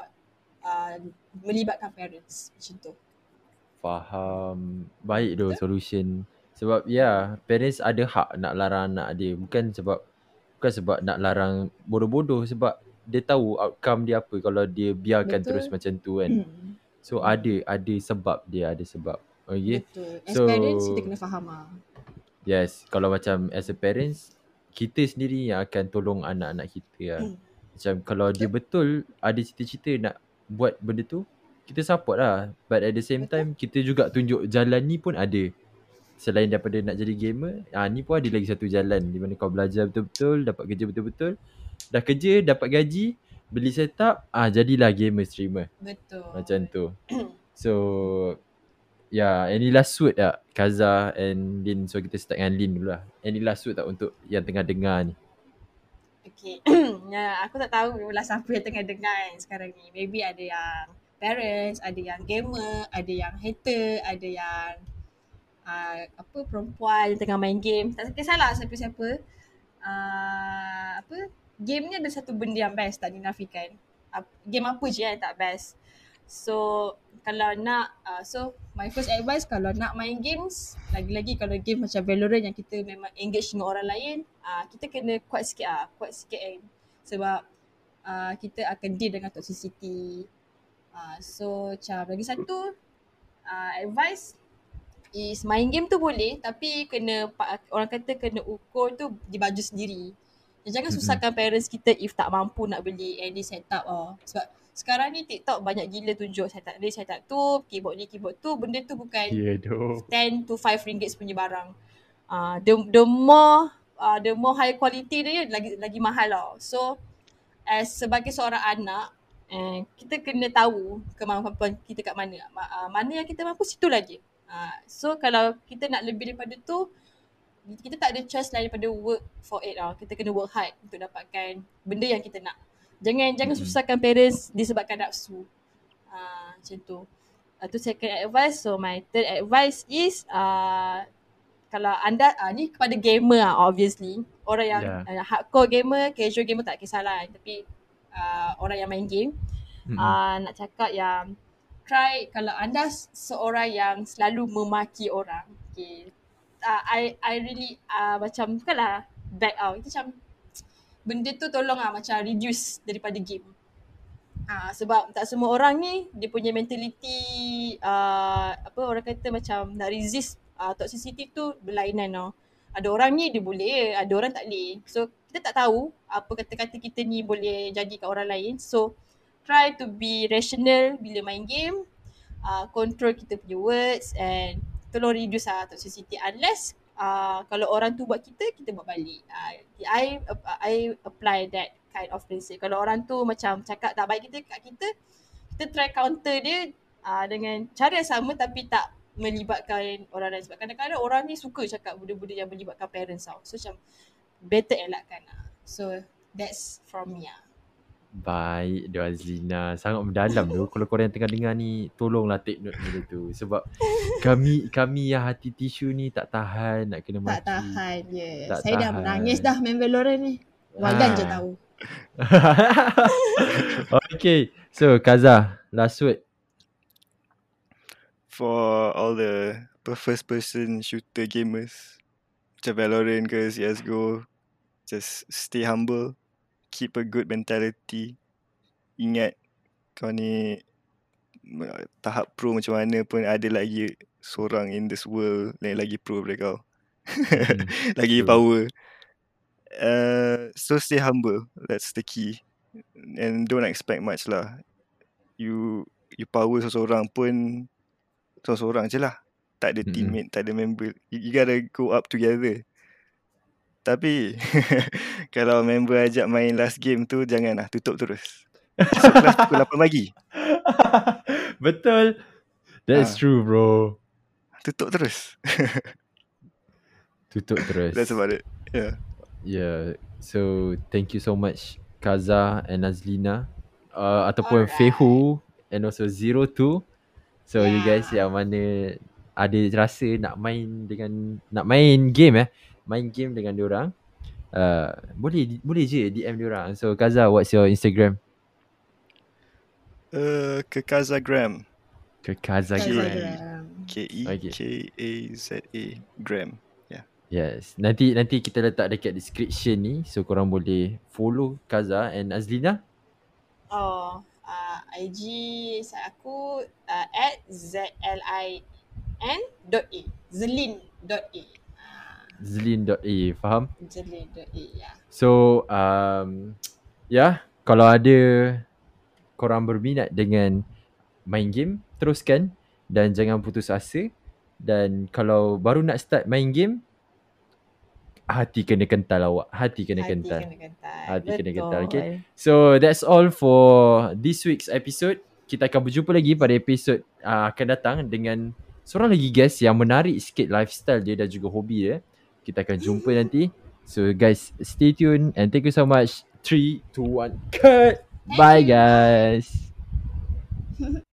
uh, melibatkan parents macam tu. Faham. Baik tu solution. Sebab ya, yeah, parents ada hak nak larang anak dia. Bukan sebab bukan sebab nak larang bodoh-bodoh sebab dia tahu outcome dia apa kalau dia biarkan Betul. terus macam tu kan. So ada ada sebab dia ada sebab. Okay. Betul. As So- parents kita kena faham lah. Yes, kalau macam as a parents kita sendiri yang akan tolong anak-anak kita lah. Hmm. Macam kalau dia betul ada cita-cita nak buat benda tu, kita support lah. But at the same time kita juga tunjuk jalan ni pun ada. Selain daripada nak jadi gamer, ah ni pun ada lagi satu jalan di mana kau belajar betul-betul, dapat kerja betul-betul. Dah kerja, dapat gaji, beli setup, ah jadilah gamer streamer. Betul. Macam tu. So Yeah, any last word tak Kaza and Lin So kita start dengan Lin dulu lah Any last word tak untuk yang tengah dengar ni Okay. ya, aku tak tahu lah siapa yang tengah dengar kan sekarang ni. Maybe ada yang parents, ada yang gamer, ada yang hater, ada yang uh, apa perempuan yang tengah main game. Tak kisahlah siapa-siapa. Uh, apa game ni ada satu benda yang best tak dinafikan. Uh, game apa je yang tak best. So kalau nak uh, so my first advice kalau nak main games lagi-lagi kalau game macam Valorant yang kita memang engage dengan orang lain uh, kita kena kuat sikit ah kuat sikit kan? Sebab uh, kita akan deal dengan toxicity. Uh, so macam lagi satu uh, advice is main game tu boleh tapi kena orang kata kena ukur tu di baju sendiri. Jangan susahkan parents kita if tak mampu nak beli any setup oh. sebab sekarang ni TikTok banyak gila tunjuk setup ni setup tu keyboard ni keyboard tu benda tu bukan doh 10 to 5 ringgit punya barang. Uh, the, the more uh, the more high quality dia lagi lagi mahal tau. So as sebagai seorang anak eh, kita kena tahu kemampuan kita kat mana. Ma- uh, mana yang kita mampu situ lagi. Uh, so kalau kita nak lebih daripada tu kita tak ada choice lain daripada work for it tau. Kita kena work hard untuk dapatkan benda yang kita nak. Jangan jangan susahkan parents disebabkan nafsu. Uh, macam tu. Uh, tu second advice. So my third advice is uh, kalau anda uh, ni kepada gamer lah obviously. Orang yang Yeah. uh, hardcore gamer, casual gamer tak kisahlah. Tapi uh, orang yang main game Mm-mm. uh, nak cakap yang try kalau anda seorang yang selalu memaki orang. Okay. Uh, I I really uh, macam bukanlah back out. Itu macam benda tu tolong lah macam reduce daripada game. Ah sebab tak semua orang ni dia punya mentality uh, apa orang kata macam nak resist uh, toxicity tu berlainan tau. Ada orang ni dia boleh, ada orang tak boleh. So kita tak tahu apa kata-kata kita ni boleh jadi kat orang lain. So try to be rational bila main game. Uh, control kita punya words and tolong reduce lah toxicity unless uh, kalau orang tu buat kita, kita buat balik. Uh, I I apply that kind of prinsip. Kalau orang tu macam cakap tak baik kita kat kita, kita try counter dia uh, dengan cara yang sama tapi tak melibatkan orang lain sebab kadang-kadang orang ni suka cakap benda-benda yang melibatkan parents tau. So macam better elakkan lah. So that's from me lah. Baik Dua Azlina Sangat mendalam tu Kalau korang yang tengah dengar ni Tolonglah take note benda tu Sebab Kami Kami yang hati tisu ni Tak tahan Nak kena maki Tak tahan je. Tak Saya dah tahan. menangis dah main Valorant ni. Waldan Ah. je tahu. okay So Kaza Last word For all the first person shooter gamers macam Valorant ke CSGO just stay humble keep a good mentality. Ingat kau ni tahap pro macam mana pun ada lagi seorang in this world yang lagi pro daripada kau. Hmm, lagi betul. power. Uh, so stay humble. That's the key. And don't expect much lah. You you power seseorang pun seorang-seorang je lah. Tak ada Mm-mm. teammate tak ada member. You, you gotta go up together tapi kalau member ajak main last game tu janganlah tutup terus. Esok kelas pukul 8 pagi. Betul. That's Ah. true bro. Tutup terus. Tutup terus. That's about it. Yeah. Yeah. So Thank you so much Kaza and Nazlina uh, Ataupun Alright. Fehu And also Zero Two So you Yeah. guys yang mana Ada rasa nak main dengan Nak main game eh Main game dengan diorang uh, Boleh Boleh je DM diorang. So Kaza what's your Instagram? uh, ke Kazagram Ke Kaza Okay. Instagram. K E K A Z A gram. Yes. Nanti nanti kita letak dekat description ni So korang boleh follow Kaza and Azlina. Oh, uh, IG saya aku uh, at zlin dot a. Zlin dot a Zlin.a Faham? zlin dot a ya. So um, Ya yeah, Kalau ada Korang berminat dengan Main game Teruskan Dan jangan putus asa Dan kalau baru nak start main game Hati kena kental awak Hati kena Hati kental kena kental. Hati kena kental, Betul. okay? So that's all for this week's episode. Kita akan berjumpa lagi pada episod uh, akan datang dengan seorang lagi guest yang menarik sikit lifestyle dia dan juga hobi dia. Kita akan jumpa nanti. So guys, stay tuned and thank you so much. 3, 2, 1, cut! Bye guys!